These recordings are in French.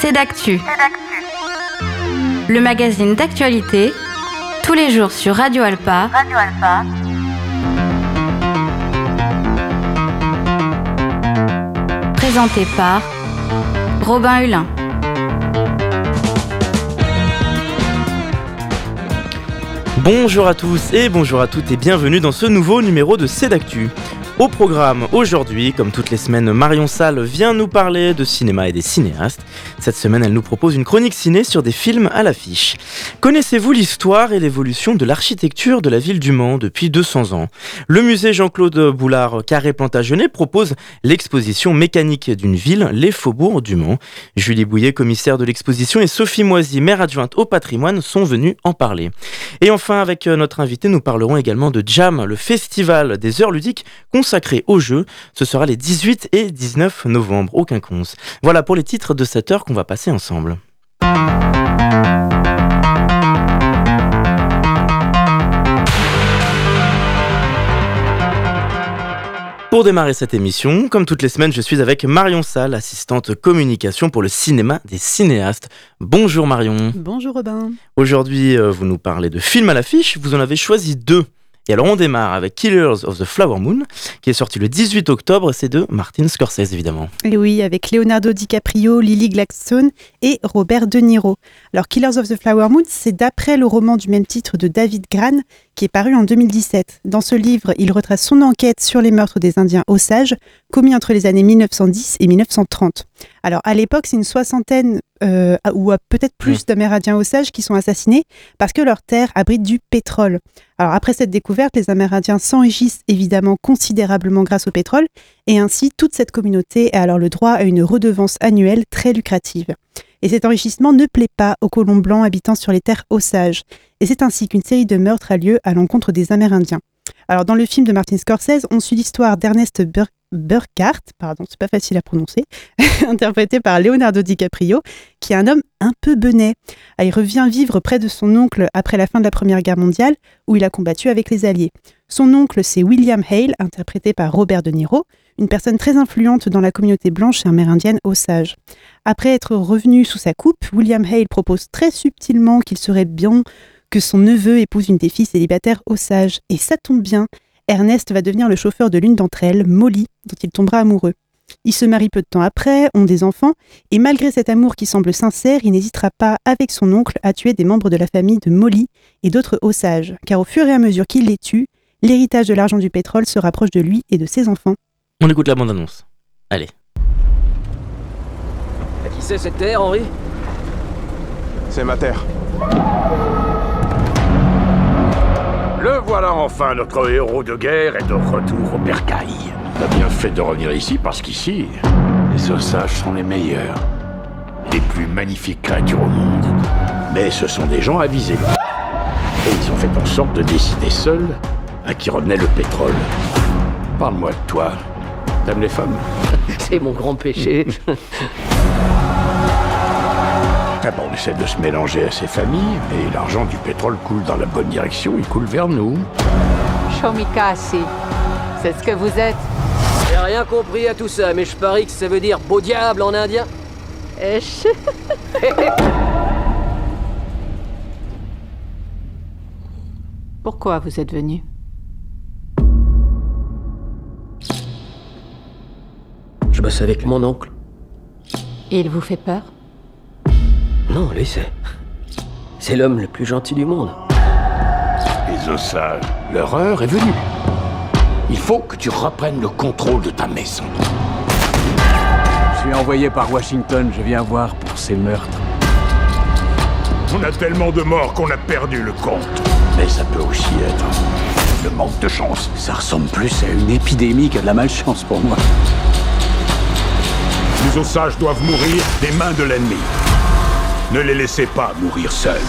C'est d'actu. Le magazine d'actualité, tous les jours sur Radio Alpa. Radio Alpa. Présenté par Robin Hulin. Bonjour à tous et bonjour à toutes et bienvenue dans ce nouveau numéro de C'est d'actu. Au programme aujourd'hui, comme toutes les semaines, Marion Salle vient nous parler de cinéma et des cinéastes. Cette semaine, elle nous propose une chronique ciné sur des films à l'affiche. Connaissez-vous l'histoire et l'évolution de l'architecture de la ville du Mans depuis 200 ans? Le musée Jean-Claude Boulard Carré-Plantagenet propose l'exposition mécanique d'une ville, les faubourgs du Mans. Julie Bouillet, commissaire de l'exposition, et Sophie Moisy, maire adjointe au patrimoine, sont venues en parler. Et enfin, avec notre invité, nous parlerons également de Jam, le festival des heures ludiques consacré au jeu. Ce sera les 18 et 19 novembre au Quinconce. Voilà pour les titres de cette heure qu'on va passer ensemble. Pour démarrer cette émission, comme toutes les semaines, je suis avec Marion Salle, assistante communication pour le cinéma des cinéastes. Bonjour Marion. Bonjour Robin. Aujourd'hui, euh, vous nous parlez de films à l'affiche. Vous en avez choisi deux. Et alors on démarre avec Killers of the Flower Moon, qui est sorti le 18 octobre, c'est de Martin Scorsese évidemment. Et oui, avec Leonardo DiCaprio, Lily Gladstone et Robert De Niro. Alors Killers of the Flower Moon, c'est d'après le roman du même titre de David Gran, qui est paru en 2017. Dans ce livre, il retrace son enquête sur les meurtres des Indiens Osages, commis entre les années 1910 et 1930. Alors à l'époque, c'est une soixantaine euh, ou peut-être plus d'Amérindiens Osages qui sont assassinés parce que leur terre abrite du pétrole. Alors après cette découverte, les Amérindiens s'enrichissent évidemment considérablement grâce au pétrole et ainsi toute cette communauté a alors le droit à une redevance annuelle très lucrative. Et cet enrichissement ne plaît pas aux colons blancs habitant sur les terres Osages. Et c'est ainsi qu'une série de meurtres a lieu à l'encontre des Amérindiens. Alors dans le film de Martin Scorsese, on suit l'histoire d'Ernest Burkhardt, pardon, c'est pas facile à prononcer, interprété par Leonardo DiCaprio, qui est un homme un peu benet. Ah, il revient vivre près de son oncle après la fin de la Première Guerre mondiale, où il a combattu avec les Alliés. Son oncle, c'est William Hale, interprété par Robert De Niro, une personne très influente dans la communauté blanche et amérindienne Osage. Après être revenu sous sa coupe, William Hale propose très subtilement qu'il serait bien que son neveu épouse une des filles célibataires Osage. Et ça tombe bien, Ernest va devenir le chauffeur de l'une d'entre elles, Molly, dont il tombera amoureux. Ils se marient peu de temps après, ont des enfants, et malgré cet amour qui semble sincère, il n'hésitera pas, avec son oncle, à tuer des membres de la famille de Molly et d'autres Osages, car au fur et à mesure qu'il les tue, l'héritage de l'argent du pétrole se rapproche de lui et de ses enfants. On écoute la bande-annonce. Allez. Qui c'est cette terre, Henri? C'est ma terre. Le voilà enfin, notre héros de guerre est de retour au bercail. T'as bien fait de revenir ici parce qu'ici, les Osages sont les meilleurs. Les plus magnifiques créatures au monde. Mais ce sont des gens avisés. Et ils ont fait en sorte de décider seuls à qui revenait le pétrole. Parle-moi de toi. T'aimes les femmes? C'est mon grand péché. Bon, on essaie de se mélanger à ces familles, et l'argent du pétrole coule dans la bonne direction, il coule vers nous. Shomikasi, c'est ce que vous êtes. J'ai rien compris à tout ça, mais je parie que ça veut dire beau diable en indien. Esh. Pourquoi vous êtes venu? Je bosse avec mon oncle. Il vous fait peur? Non, lui, c'est. C'est l'homme le plus gentil du monde. Les Osages, leur heure est venue. Il faut que tu reprennes le contrôle de ta maison. Je suis envoyé par Washington, je viens voir pour ces meurtres. On a tellement de morts qu'on a perdu le compte. Mais ça peut aussi être le manque de chance. Ça ressemble plus à une épidémie qu'à de la malchance pour moi. Les Osages doivent mourir des mains de l'ennemi. Ne les laissez pas mourir seuls.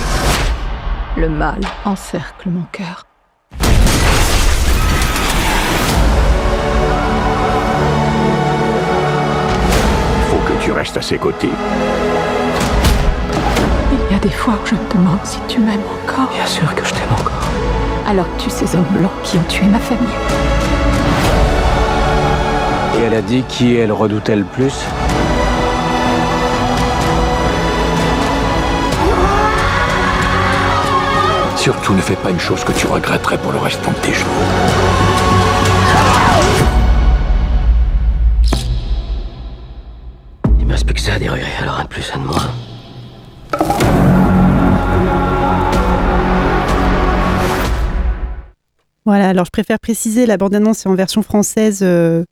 Le mal encercle mon cœur. Il faut que tu restes à ses côtés. Il y a des fois où je me demande si tu m'aimes encore. Bien sûr que je t'aime encore. Alors tue ces hommes blancs qui ont tué ma famille. Et elle a dit qui elle redoutait le plus? Surtout ne fais pas une chose que tu regretterais pour le restant de tes jours. Il me reste plus que ça à dérurer, alors un de plus, un de moins. Voilà, alors je préfère préciser, la bande-annonce est en version française euh,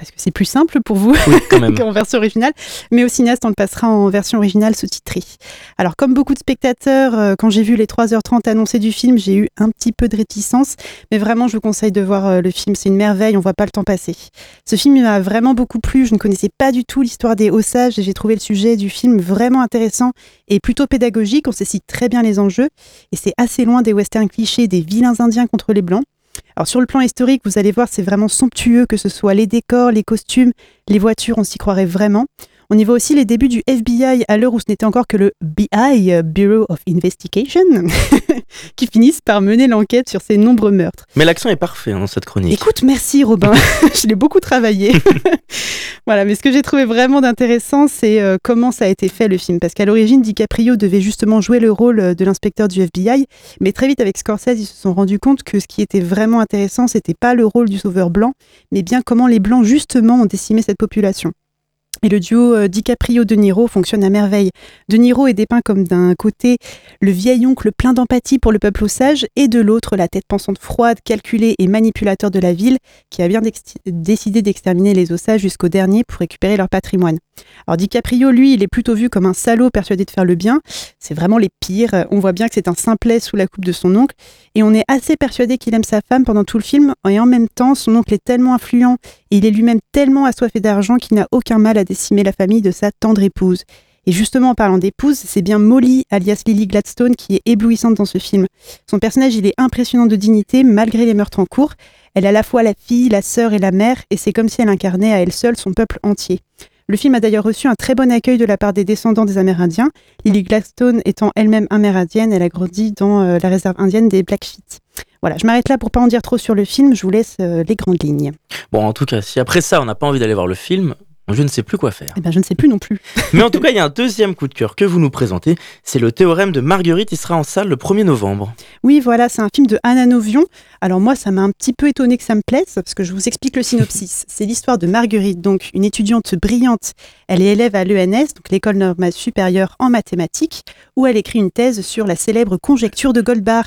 parce que c'est plus simple pour vous Oui, qu'en version originale, mais au cinéaste, on le passera en version originale sous-titrée. Alors, comme beaucoup de spectateurs, euh, quand j'ai vu les 3h30 annoncées du film, j'ai eu un petit peu de réticence, mais vraiment, je vous conseille de voir euh, le film, c'est une merveille, on voit pas le temps passer. Ce film m'a vraiment beaucoup plu, je ne connaissais pas du tout l'histoire des Osages et j'ai trouvé le sujet du film vraiment intéressant et plutôt pédagogique, on saisit très bien les enjeux, et c'est assez loin des westerns clichés des vilains indiens contre les blancs. Alors sur le plan historique, vous allez voir, c'est vraiment somptueux, que ce soit les décors, les costumes, les voitures, on s'y croirait vraiment. On y voit aussi les débuts du FBI à l'heure où ce n'était encore que le BI, Bureau of Investigation, qui finissent par mener l'enquête sur ces nombreux meurtres. Mais l'accent est parfait hein, dans cette chronique. Écoute, merci Robin, je l'ai beaucoup travaillé. voilà, mais ce que j'ai trouvé vraiment d'intéressant, c'est euh, comment ça a été fait le film. Parce qu'à l'origine, DiCaprio devait justement jouer le rôle euh, de l'inspecteur du FBI, mais très vite avec Scorsese, ils se sont rendus compte que ce qui était vraiment intéressant, c'était pas le rôle du sauveur blanc, mais bien comment les blancs justement ont décimé cette population. Et le duo euh, DiCaprio-De Niro fonctionne à merveille. De Niro est dépeint comme d'un côté le vieil oncle plein d'empathie pour le peuple osage et de l'autre la tête pensante froide, calculée et manipulateur de la ville qui a bien décidé d'exterminer les osages jusqu'au dernier pour récupérer leur patrimoine. Alors DiCaprio, lui, il est plutôt vu comme un salaud persuadé de faire le bien. C'est vraiment les pires. On voit bien que c'est un simplet sous la coupe de son oncle et on est assez persuadé qu'il aime sa femme pendant tout le film et en même temps, son oncle est tellement influent et il est lui-même tellement assoiffé d'argent qu'il n'a aucun mal à décimer la famille de sa tendre épouse. Et justement, en parlant d'épouse, c'est bien Molly, alias Lily Gladstone, qui est éblouissante dans ce film. Son personnage, il est impressionnant de dignité, malgré les meurtres en cours. Elle est à la fois la fille, la sœur et la mère, et c'est comme si elle incarnait à elle seule son peuple entier. Le film a d'ailleurs reçu un très bon accueil de la part des descendants des Amérindiens. Lily Gladstone étant elle-même amérindienne, elle a grandi dans euh, la réserve indienne des Blackfeet. Voilà, je m'arrête là pour pas en dire trop sur le film, je vous laisse euh, les grandes lignes. Bon, en tout cas, si après ça, on n'a pas envie d'aller voir le film, je ne sais plus quoi faire. Eh ben, je ne sais plus non plus. Mais en tout cas, il y a un deuxième coup de cœur que vous nous présentez. C'est le théorème de Marguerite. Il sera en salle le 1er novembre. Oui, voilà, c'est un film de Anna Novion. Alors moi, ça m'a un petit peu étonné que ça me plaise, parce que je vous explique le synopsis. C'est l'histoire de Marguerite, donc une étudiante brillante. Elle est élève à l'ENS, donc l'école normale supérieure en mathématiques, où elle écrit une thèse sur la célèbre conjecture de Goldbach.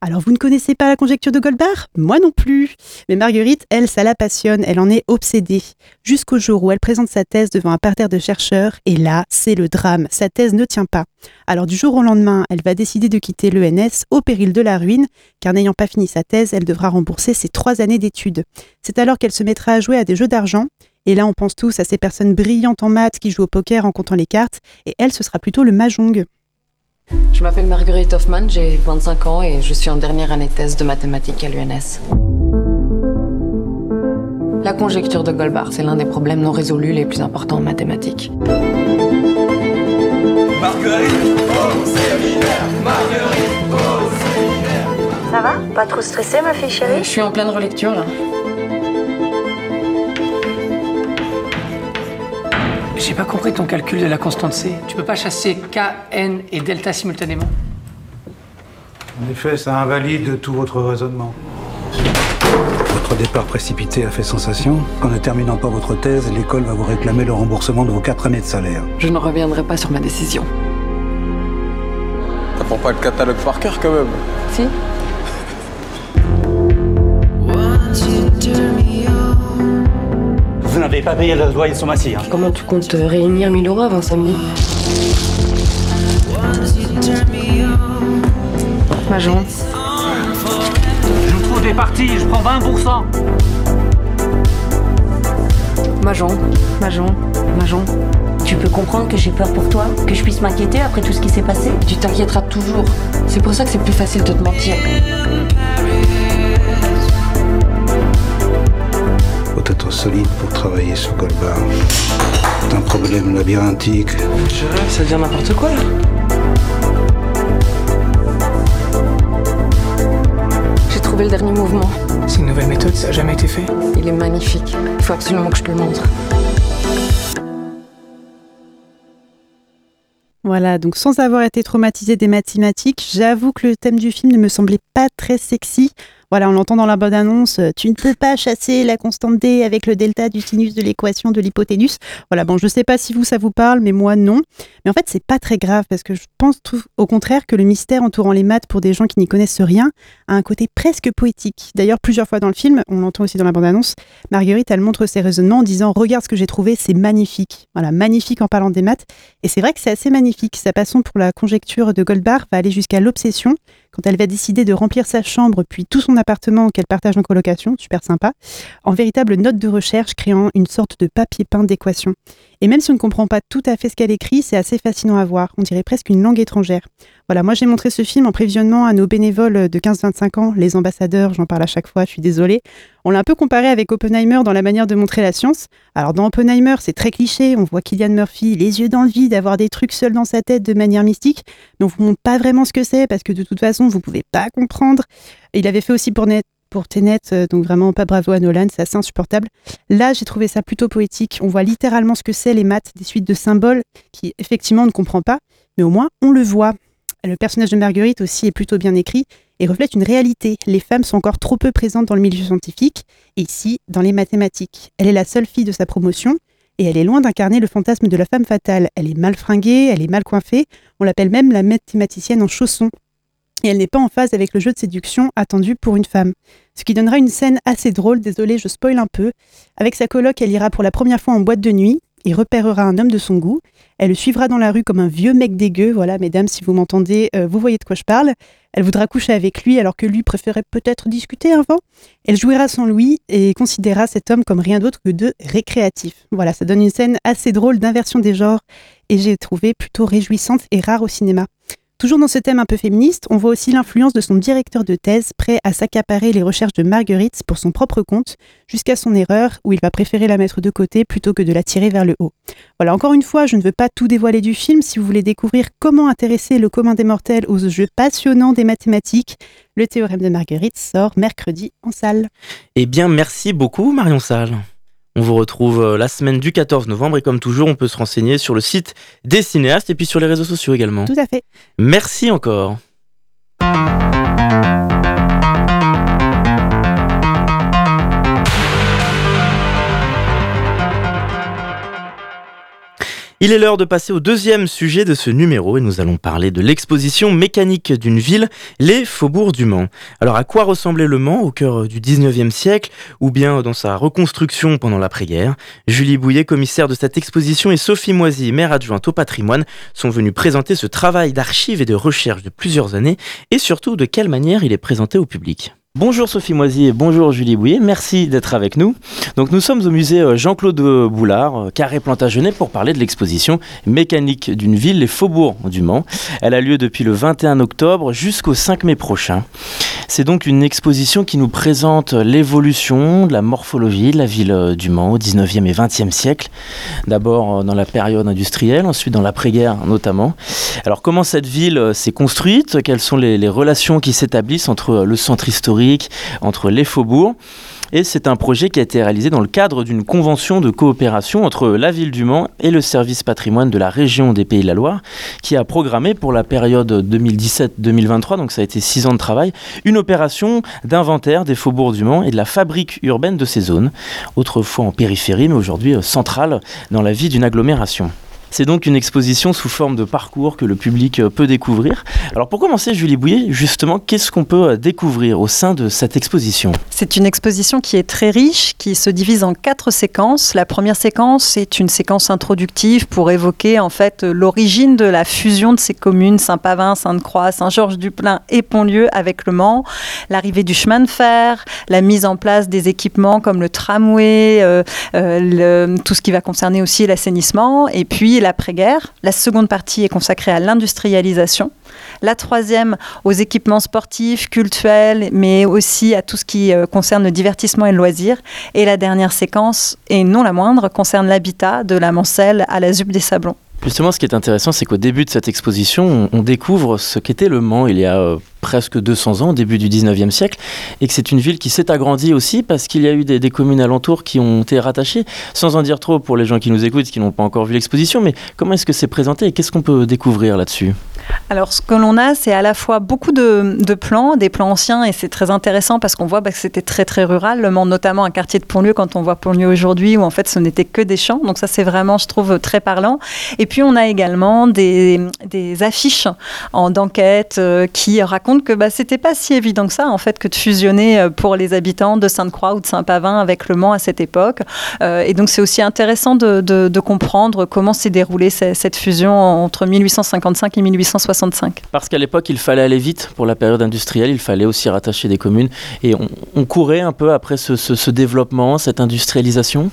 Alors vous ne connaissez pas la conjecture de Goldbach Moi non plus. Mais Marguerite, elle, ça la passionne, elle en est obsédée. Jusqu'au jour où elle présente sa thèse devant un parterre de chercheurs, et là, c'est le drame. Sa thèse ne tient pas. Alors du jour au lendemain, elle va décider de quitter l'ENS au péril de la ruine, car n'ayant pas fini sa thèse, elle devra rembourser ses trois années d'études. C'est alors qu'elle se mettra à jouer à des jeux d'argent, et là on pense tous à ces personnes brillantes en maths qui jouent au poker en comptant les cartes, et elle, ce sera plutôt le mahjong. Je m'appelle Marguerite Hoffman, j'ai 25 ans et je suis en dernière année de thèse de mathématiques à l'UNS. La conjecture de Goldbach, c'est l'un des problèmes non résolus les plus importants en mathématiques. Marguerite, séminaire Marguerite, séminaire Ça va? Pas trop stressée, ma fille chérie? Je suis en pleine relecture là. J'ai pas compris ton calcul de la constante C. Tu peux pas chasser K, N et delta simultanément? En effet, ça invalide tout votre raisonnement. Votre départ précipité a fait sensation. En ne terminant pas votre thèse, l'école va vous réclamer le remboursement de vos quatre années de salaire. Je ne reviendrai pas sur ma décision. T'apprends pas le catalogue par cœur quand même Si Vous n'avez pas payé le loyer de son massif. Hein. Comment tu comptes réunir 1000 euros avant samedi? Majon. Trouve des parties, je prends 20%. Majon, Majon, Majon. Tu peux comprendre que j'ai peur pour toi Que je puisse m'inquiéter après tout ce qui s'est passé Tu t'inquiéteras toujours. C'est pour ça que c'est plus facile de te mentir. Faut être solide pour travailler sur Goldbar. C'est un problème labyrinthique. Je rêve, ça devient n'importe quoi là. Trouvé le dernier mouvement. C'est une nouvelle méthode, ça n'a jamais été fait. Il est magnifique. Il faut absolument que je te le montre. Voilà, donc sans avoir été traumatisée des mathématiques, j'avoue que le thème du film ne me semblait pas très sexy. Voilà, on l'entend dans la bonne annonce. Euh, tu ne peux pas chasser la constante D avec le delta du sinus de l'équation de l'hypoténuse. Voilà, bon, je ne sais pas si vous ça vous parle, mais moi non. Mais en fait, c'est pas très grave parce que je pense au contraire que le mystère entourant les maths pour des gens qui n'y connaissent rien a un côté presque poétique. D'ailleurs, plusieurs fois dans le film, on l'entend aussi dans la bande annonce, Marguerite elle montre ses raisonnements en disant regarde ce que j'ai trouvé, c'est magnifique. Voilà, magnifique en parlant des maths. Et c'est vrai que c'est assez magnifique. Sa passion pour la conjecture de Goldbach va aller jusqu'à l'obsession quand elle va décider de remplir sa chambre puis tout son appartement qu'elle partage en colocation, super sympa, en véritable note de recherche créant une sorte de papier peint d'équation. Et même si on ne comprend pas tout à fait ce qu'elle écrit, c'est assez fascinant à voir, on dirait presque une langue étrangère. Voilà, moi j'ai montré ce film en prévisionnement à nos bénévoles de 15-25 ans, les ambassadeurs, j'en parle à chaque fois, je suis désolée. On l'a un peu comparé avec Oppenheimer dans la manière de montrer la science. Alors dans Oppenheimer, c'est très cliché, on voit Killian Murphy les yeux dans le vide, avoir des trucs seuls dans sa tête de manière mystique, mais on vous montre pas vraiment ce que c'est parce que de toute façon, vous pouvez pas comprendre. Il avait fait aussi pour Net pour Tenet, euh, donc vraiment pas bravo à Nolan, c'est assez insupportable. Là, j'ai trouvé ça plutôt poétique. On voit littéralement ce que c'est les maths, des suites de symboles qui effectivement on ne comprend pas, mais au moins on le voit. Le personnage de Marguerite aussi est plutôt bien écrit et reflète une réalité. Les femmes sont encore trop peu présentes dans le milieu scientifique et ici dans les mathématiques. Elle est la seule fille de sa promotion et elle est loin d'incarner le fantasme de la femme fatale. Elle est mal fringuée, elle est mal coiffée, on l'appelle même la mathématicienne en chaussons. Et elle n'est pas en phase avec le jeu de séduction attendu pour une femme. Ce qui donnera une scène assez drôle, désolé je spoil un peu. Avec sa coloc, elle ira pour la première fois en boîte de nuit il repérera un homme de son goût. Elle le suivra dans la rue comme un vieux mec dégueu. Voilà, mesdames, si vous m'entendez, euh, vous voyez de quoi je parle. Elle voudra coucher avec lui alors que lui préférait peut-être discuter avant. Elle jouera sans lui et considérera cet homme comme rien d'autre que de récréatif. Voilà, ça donne une scène assez drôle d'inversion des genres et j'ai trouvé plutôt réjouissante et rare au cinéma. Toujours dans ce thème un peu féministe, on voit aussi l'influence de son directeur de thèse, prêt à s'accaparer les recherches de Marguerite pour son propre compte, jusqu'à son erreur, où il va préférer la mettre de côté plutôt que de la tirer vers le haut. Voilà, encore une fois, je ne veux pas tout dévoiler du film. Si vous voulez découvrir comment intéresser le commun des mortels aux jeux passionnants des mathématiques, le théorème de Marguerite sort mercredi en salle. Eh bien, merci beaucoup, Marion Salle. On vous retrouve euh, la semaine du 14 novembre et comme toujours, on peut se renseigner sur le site des cinéastes et puis sur les réseaux sociaux également. Tout à fait. Merci encore. Il est l'heure de passer au deuxième sujet de ce numéro et nous allons parler de l'exposition mécanique d'une ville, les faubourgs du Mans. Alors à quoi ressemblait le Mans au cœur du 19e siècle ou bien dans sa reconstruction pendant l'après-guerre? Julie Bouillet, commissaire de cette exposition et Sophie Moisy, maire adjointe au patrimoine, sont venues présenter ce travail d'archives et de recherche de plusieurs années et surtout de quelle manière il est présenté au public? Bonjour Sophie Moisy et bonjour Julie Bouillet, merci d'être avec nous. Donc nous sommes au musée euh, Jean-Claude Boulard, euh, Carré Plantagenet, pour parler de l'exposition Mécanique d'une ville, les faubourgs du Mans. Elle a lieu depuis le 21 octobre jusqu'au 5 mai prochain. C'est donc une exposition qui nous présente l'évolution de la morphologie de la ville euh, du Mans au 19e et 20e siècle. D'abord dans la période industrielle, ensuite dans l'après-guerre notamment. Alors comment cette ville s'est construite? Quelles sont les, les relations qui s'établissent entre le centre historique entre les faubourgs. Et c'est un projet qui a été réalisé dans le cadre d'une convention de coopération entre la ville du Mans et le service patrimoine de la région des Pays de la Loire, qui a programmé pour la période 2017-2023, donc ça a été six ans de travail, une opération d'inventaire des faubourgs du Mans et de la fabrique urbaine de ces zones, autrefois en périphérie, mais aujourd'hui euh, centrale dans la vie d'une agglomération. C'est donc une exposition sous forme de parcours que le public euh, peut découvrir. Alors pour commencer, Julie Bouillet, justement, qu'est-ce qu'on peut euh, découvrir au sein de cette exposition? C'est une exposition qui est très riche, qui se divise en quatre séquences. La première séquence est une séquence introductive pour évoquer en fait l'origine de la fusion de ces communes Saint-Pavin, Sainte-Croix, Saint-Georges-du-Plain et Pontlieu avec le Mans, l'arrivée du chemin de fer, la mise en place des équipements comme le tramway, euh, tout ce qui va concerner aussi l'assainissement, et puis l'après-guerre. La seconde partie est consacrée à l'industrialisation. La troisième aux équipements sportifs, culturels, mais aussi à tout ce qui euh, concerne le divertissement et le loisir. Et la dernière séquence, et non la moindre, concerne l'habitat de la Mancelle à la Zup des Sablons. Justement, ce qui est intéressant, c'est qu'au début de cette exposition, on, découvre ce qu'était le Mans il y a euh, presque 200 ans, au début du 19e siècle, et que c'est une ville qui s'est agrandie aussi parce qu'il y a eu des, des, communes alentours qui ont été rattachées. Sans en dire trop pour les gens qui nous écoutent, qui n'ont pas encore vu l'exposition, mais comment est-ce que c'est présenté et qu'est-ce qu'on peut découvrir là-dessus? Alors, ce que l'on a, c'est à la fois beaucoup de, de, plans, des plans anciens, et c'est très intéressant parce qu'on voit bah, que c'était très très rural, le Mans, notamment un quartier de Pontlieu, quand on voit Pontlieu aujourd'hui, où en fait ce n'était que des champs. Donc ça, c'est vraiment, je trouve, très parlant. Et puis on a également des, des affiches en d'enquête euh, qui racontent que bah, c'était pas si évident que ça, en fait, que de fusionner euh, pour les habitants de Sainte-Croix ou de Saint-Pavin avec le Mans à cette époque. Euh, et donc c'est aussi intéressant de, de, de comprendre comment s'est déroulée cette, cette fusion entre 1855 et 1865. Parce qu'à l'époque, il fallait aller vite pour la période industrielle, il fallait aussi rattacher des communes. Et on, on courait un peu après ce, ce, ce développement, cette industrialisation?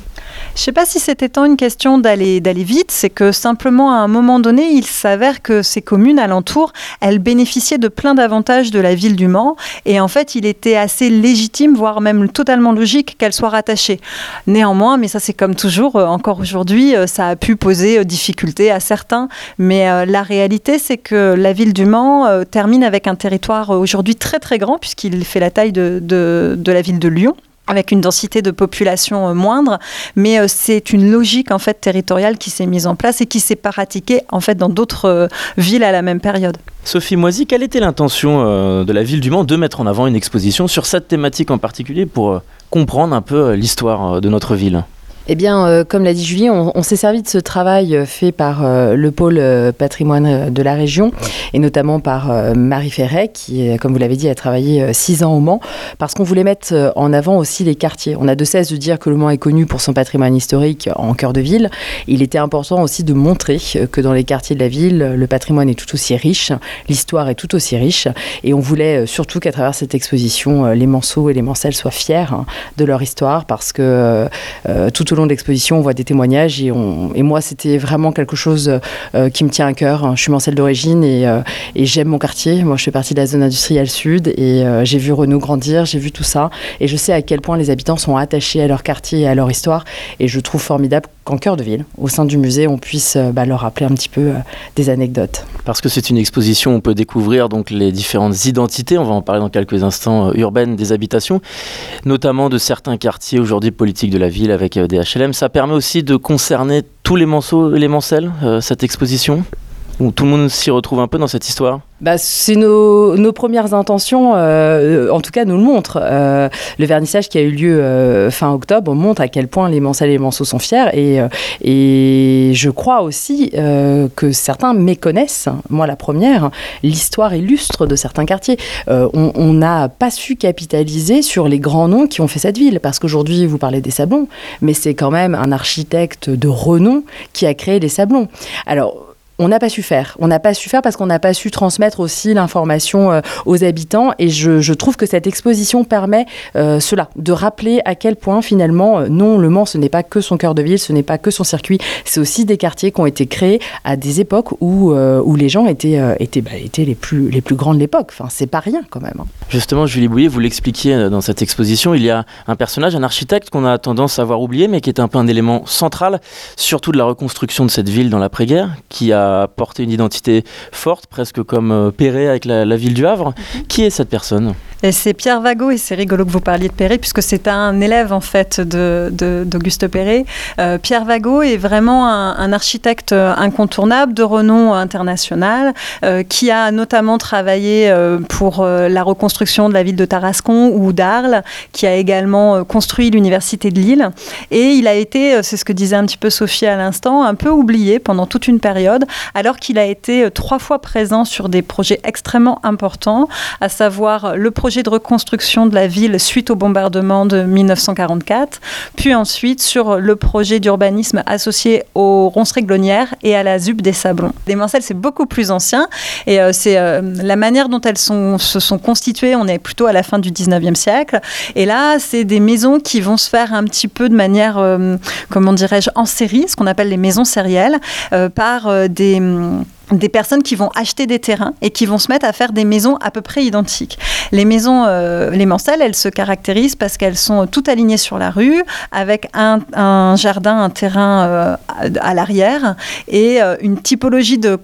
Je ne sais pas si c'était tant une question d'aller vite, c'est que simplement à un moment donné, il s'avère que ces communes alentours, elles bénéficiaient de plein d'avantages de la ville du Mans. Et en fait, il était assez légitime, voire même totalement logique qu'elles soient rattachées. Néanmoins, mais ça c'est comme toujours, encore aujourd'hui, ça a pu poser difficulté à certains. Mais la réalité, c'est que la ville du Mans euh, termine avec un territoire aujourd'hui très très grand, puisqu'il fait la taille de, de la ville de Lyon avec une densité de population euh, moindre, mais euh, c'est une logique en fait territoriale qui s'est mise en place et qui s'est pratiquée en fait dans d'autres euh, villes à la même période. Sophie Moisy, quelle était l'intention de la ville du Mans de mettre en avant une exposition sur cette thématique en particulier pour comprendre un peu l'histoire de notre ville? Eh bien, euh, comme l'a dit Julie, on, on s'est servi de ce travail euh, fait par euh, le pôle patrimoine de la région, et notamment par Marie Ferret, qui, comme vous l'avez dit, a travaillé six ans au Mans, parce qu'on voulait mettre en avant aussi les quartiers. On a de cesse de dire que le Mans est connu pour son patrimoine historique en cœur de ville. Il était important aussi de montrer que dans les quartiers de la ville, le patrimoine est tout aussi riche, l'histoire est tout aussi riche, et on voulait surtout qu'à travers cette exposition, les Manceaux et les Mancelles soient fiers hein, de leur histoire, parce que tout au long de l'exposition, on voit des témoignages et, moi, c'était vraiment quelque chose euh, qui me tient à cœur. Je suis mancelle d'origine et, euh, et j'aime mon quartier. Moi, je fais partie de la zone industrielle sud et euh, j'ai vu Renault grandir, j'ai vu tout ça et je sais à quel point les habitants sont attachés à leur quartier et à leur histoire et je trouve formidable qu'en cœur de ville, au sein du musée, on puisse bah, leur rappeler un petit peu des anecdotes. Parce que c'est une exposition, on peut découvrir donc les différentes identités, on va en parler dans quelques instants, urbaines des habitations, notamment de certains quartiers aujourd'hui politiques de la ville avec des HLM. Ça permet aussi de concerner tous les manceaux et les mancelles, euh, cette exposition? Où tout le monde s'y retrouve un peu dans cette histoire bah, C'est nos, nos, premières intentions, euh, en tout cas nous le montrent. Euh, le vernissage qui a eu lieu euh, fin octobre montre à quel point les Mancelles et les sont fiers et, euh, et je crois aussi que certains méconnaissent, moi la première, l'histoire illustre de certains quartiers. On n'a pas su capitaliser sur les grands noms qui ont fait cette ville parce qu'aujourd'hui vous parlez des Sablons, mais c'est quand même un architecte de renom qui a créé les Sablons. Alors on n'a pas su faire. On n'a pas su faire parce qu'on n'a pas su transmettre aussi l'information euh, aux habitants. Et je, trouve que cette exposition permet euh, cela, de rappeler à quel point finalement, euh, non, Le Mans, ce n'est pas que son cœur de ville, ce n'est pas que son circuit, c'est aussi des quartiers qui ont été créés à des époques où, où les gens étaient, euh, étaient, bah, les, plus, les plus grands de l'époque. Enfin, c'est pas rien quand même. Hein. Justement, Julie Bouillet, vous l'expliquiez dans cette exposition, il y a un personnage, un architecte qu'on a tendance à avoir oublié, mais qui est un peu un élément central, surtout de la reconstruction de cette ville dans l'après-guerre, qui a porté une identité forte, presque comme euh, Perret avec la, la ville du Havre. -hmm. Qui est cette personne? C'est Pierre Vago et c'est rigolo que vous parliez de Perret puisque c'est un élève en fait d'Auguste Perret. Euh, Pierre Vago est vraiment un, architecte incontournable de renom international euh, qui a notamment travaillé euh, pour la reconstruction de la ville de Tarascon ou d'Arles, qui a également construit l'université de Lille et il a été, c'est ce que disait un petit peu Sophie à l'instant, un peu oublié pendant toute une période alors qu'il a été trois fois présent sur des projets extrêmement importants, à savoir le projet de reconstruction de la ville suite au bombardement de 1944, puis ensuite sur le projet d'urbanisme associé aux ronces réglonnières et à la ZUB des Sablons. Les Mancelles, c'est beaucoup plus ancien et euh, c'est euh, la manière dont elles se sont constituées, on est plutôt à la fin du 19e siècle. Et là, c'est des maisons qui vont se faire un petit peu de manière, euh, comment dirais-je, en série, ce qu'on appelle les maisons sérielles, par des des personnes qui vont acheter des terrains et qui vont se mettre à faire des maisons à peu près identiques. Les maisons, euh, les mancelles, elles se caractérisent parce qu'elles sont toutes alignées sur la rue, avec un, jardin, un terrain euh, à, l'arrière et euh, une typologie de,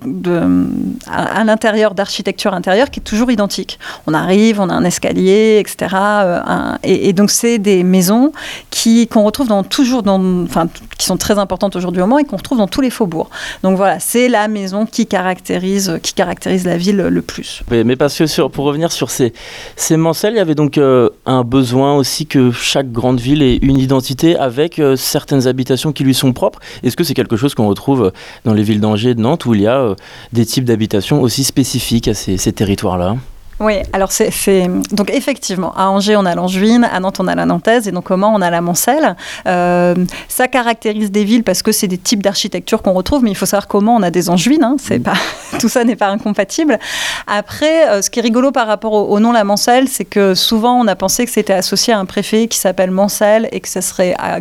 à, l'intérieur d'architecture intérieure qui est toujours identique. On arrive, on a un escalier, etc. et donc c'est des maisons qui qu'on retrouve dans toujours dans, enfin, qui sont très importantes aujourd'hui au Mans et qu'on retrouve dans tous les faubourgs. Donc voilà, c'est la maison qui qui caractérise la ville le plus. Mais, parce que pour revenir sur ces, ces mancelles, il y avait donc euh, un besoin aussi que chaque grande ville ait une identité avec euh, certaines habitations qui lui sont propres. Est-ce que c'est quelque chose qu'on retrouve dans les villes d'Angers et de Nantes où il y a euh, des types d'habitations aussi spécifiques à ces territoires-là? Oui, alors c'est donc effectivement à Angers on a l'Angevine, à Nantes on a la Nantaise et donc comment on a la Mancelle. Euh, ça caractérise des villes parce que c'est des types d'architecture qu'on retrouve, mais il faut savoir comment on a des Angevines. hein, c'est pas tout ça n'est pas incompatible. Après, euh, ce qui est rigolo par rapport au, au nom la Mancelle, c'est que souvent on a pensé que c'était associé à un préfet qui s'appelle Mancel et que ce serait à-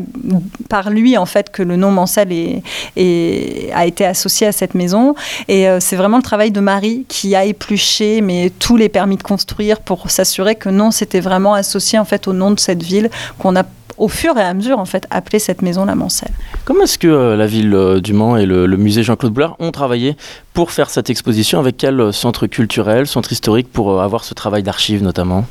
par lui en fait que le nom Mancel est, est- a été associé à cette maison. Et euh, c'est vraiment le travail de Marie qui a épluché mais tous les permis de construire pour s'assurer que non, c'était vraiment associé en fait au nom de cette ville qu'on a au fur et à mesure en fait appelé cette maison la Mancelle. Comment est-ce que euh, la ville euh, du Mans et le, musée Jean-Claude Boulard ont travaillé pour faire cette exposition? Avec quel euh, centre culturel, centre historique pour avoir ce travail d'archives notamment?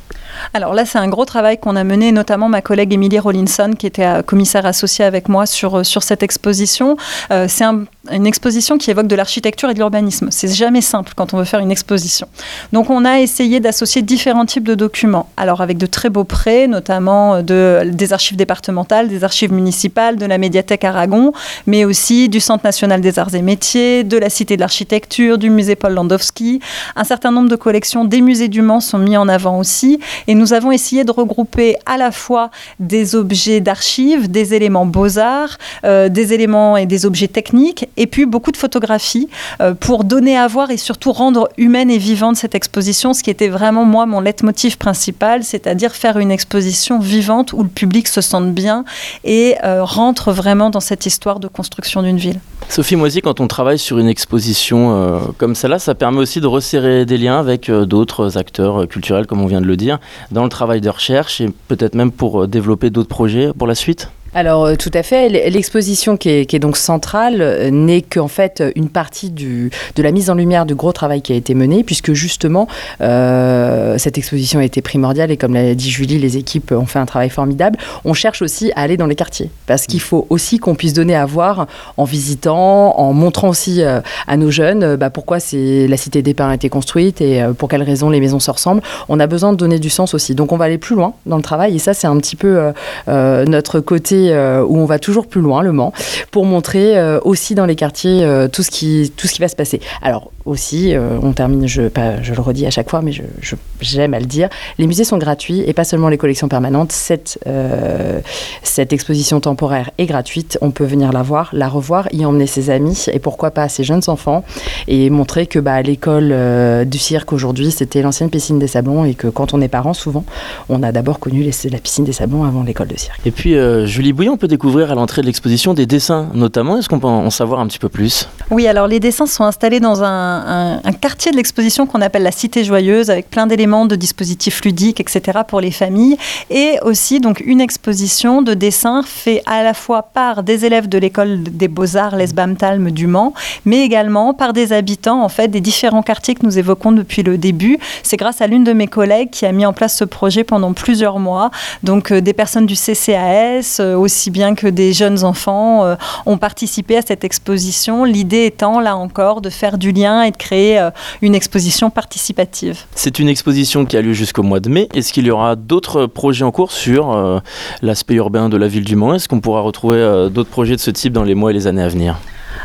Alors là, c'est un gros travail qu'on a mené, notamment ma collègue Émilie Rollinson, qui était euh, commissaire associée avec moi sur, euh, sur cette exposition. Euh, c'est un- une exposition qui évoque de l'architecture et de l'urbanisme. C'est jamais simple quand on veut faire une exposition. Donc on a essayé d'associer différents types de documents. Alors avec de très beaux prêts, notamment de, des archives départementales, des archives municipales, de la médiathèque Aragon, mais aussi du Centre national des arts et métiers, de la Cité de l'architecture, du musée Paul Landowski. Un certain nombre de collections des musées du Mans sont mis en avant aussi. Et nous avons essayé de regrouper à la fois des objets d'archives, des éléments beaux-arts, euh, des éléments et des objets techniques, et puis beaucoup de photographies euh, pour donner à voir et surtout rendre humaine et vivante cette exposition, ce qui était vraiment moi mon leitmotiv principal, c'est-à-dire faire une exposition vivante où le public se sente bien et euh, rentre vraiment dans cette histoire de construction d'une ville. Sophie Moisy, quand on travaille sur une exposition comme celle-là, ça permet aussi de resserrer des liens avec d'autres acteurs culturels, comme on vient de le dire, dans le travail de recherche et peut-être même pour euh, développer d'autres projets pour la suite? Alors euh, tout à fait, l'exposition qui est, donc centrale euh, n'est qu'en fait euh, une partie du, de la mise en lumière du gros travail qui a été mené, puisque justement cette exposition a été primordiale et comme l'a dit Julie, les équipes ont fait un travail formidable. On cherche aussi à aller dans les quartiers, parce qu'il faut aussi qu'on puisse donner à voir en visitant, en montrant aussi à nos jeunes bah, pourquoi la cité des pins a été construite et pour quelles raisons les maisons se ressemblent. On a besoin de donner du sens aussi. Donc on va aller plus loin dans le travail et ça c'est un petit peu notre côté euh, où on va toujours plus loin, le Mans, pour montrer euh, aussi dans les quartiers euh, tout, ce qui, tout ce qui va se passer. Alors aussi, euh, on termine, je, pas, je le redis à chaque fois, mais je- je- j'aime à le dire, les musées sont gratuits et pas seulement les collections permanentes. Cette, euh, cette exposition temporaire est gratuite, on peut venir la voir, la revoir, y emmener ses amis et pourquoi pas ses jeunes enfants et montrer que bah, l'école euh, du cirque aujourd'hui, c'était l'ancienne piscine des Sablons et que quand on est parent, souvent, on a d'abord connu les- la piscine des Sablons avant l'école de cirque. Et puis, euh, Julie Bouillon, on peut découvrir à l'entrée de l'exposition des dessins notamment. Est-ce qu'on peut en savoir un petit peu plus? Oui, alors les dessins sont installés dans un, un- quartier de l'exposition qu'on appelle la Cité Joyeuse, avec plein d'éléments de dispositifs ludiques, etc. pour les familles, et aussi donc une exposition de dessins fait à la fois par des élèves de l'école des beaux-arts Lesbam-Talm du Mans, mais également par des habitants en fait des différents quartiers que nous évoquons depuis le début. C'est grâce à l'une de mes collègues qui a mis en place ce projet pendant plusieurs mois. Donc euh, des personnes du CCAS, euh, aussi bien que des jeunes enfants, euh, ont participé à cette exposition. L'idée étant, là encore, de faire du lien et de créer euh, une exposition participative. C'est une exposition qui a lieu jusqu'au mois de mai. Est-ce qu'il y aura d'autres projets en cours sur euh, l'aspect urbain de la ville du Mans? Est-ce qu'on pourra retrouver euh, d'autres projets de ce type dans les mois et les années à venir?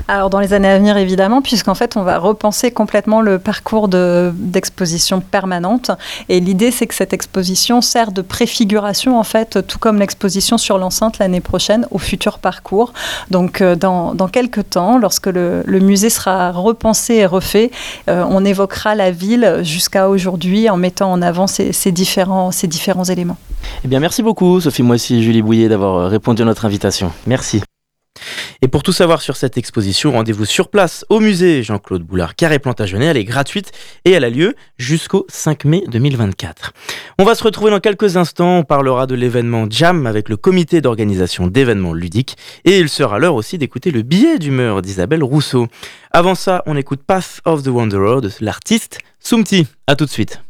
Alors dans les années à venir évidemment, puisqu'en fait on va repenser complètement le parcours de- d'exposition permanente. Et l'idée c'est que cette exposition sert de préfiguration en fait, tout comme l'exposition sur l'enceinte l'année prochaine au futur parcours. Donc euh, dans, quelques temps, lorsque le, musée sera repensé et refait, euh, on évoquera la ville jusqu'à aujourd'hui en mettant en avant ces, différents, ces différents éléments. Eh bien, merci beaucoup, Sophie Moissy Julie Bouillet, d'avoir euh, répondu à notre invitation. Merci. Et pour tout savoir sur cette exposition, rendez-vous sur place au musée Jean-Claude Boulard Carré Plantagenet. Elle est gratuite et elle a lieu jusqu'au 5 mai 2024. On va se retrouver dans quelques instants. On parlera de l'événement Jam avec le comité d'organisation d'événements ludiques et il sera l'heure aussi d'écouter le billet d'humeur d'Isabelle Rousseau. Avant ça, on écoute Path of the Wanderer de l'artiste Sumti. À tout de suite.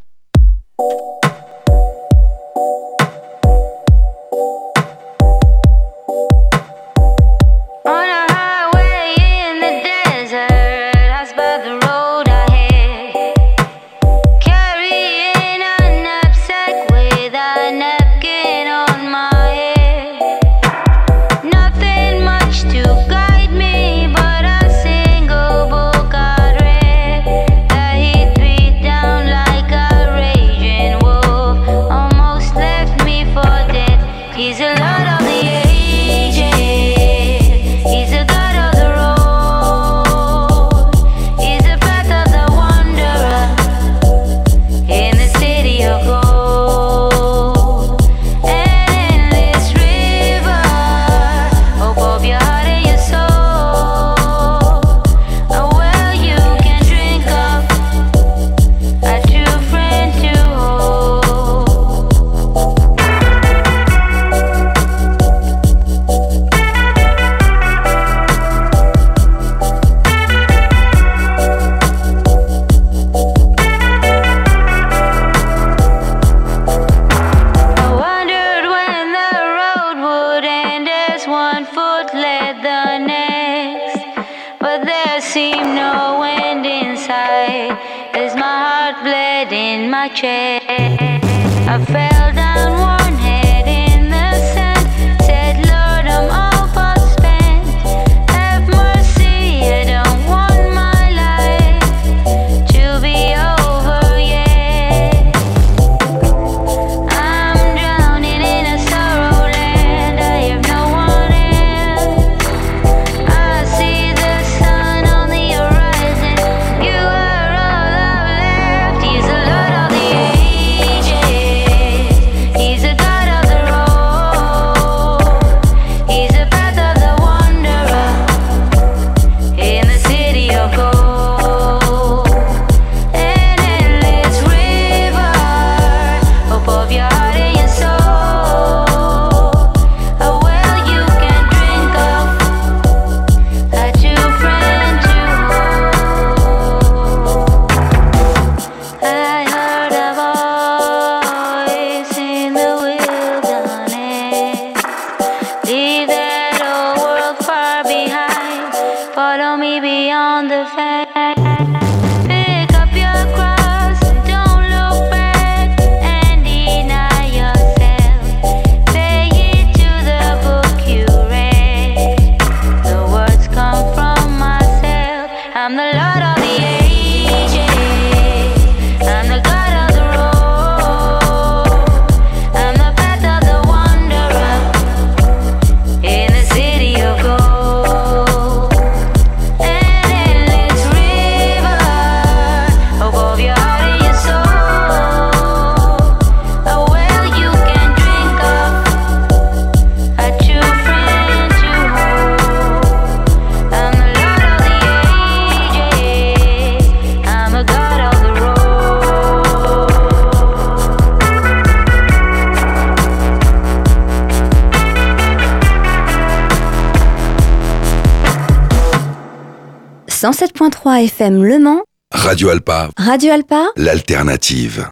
FM Le Mans. Radio Alpa. Radio Alpa. L'alternative.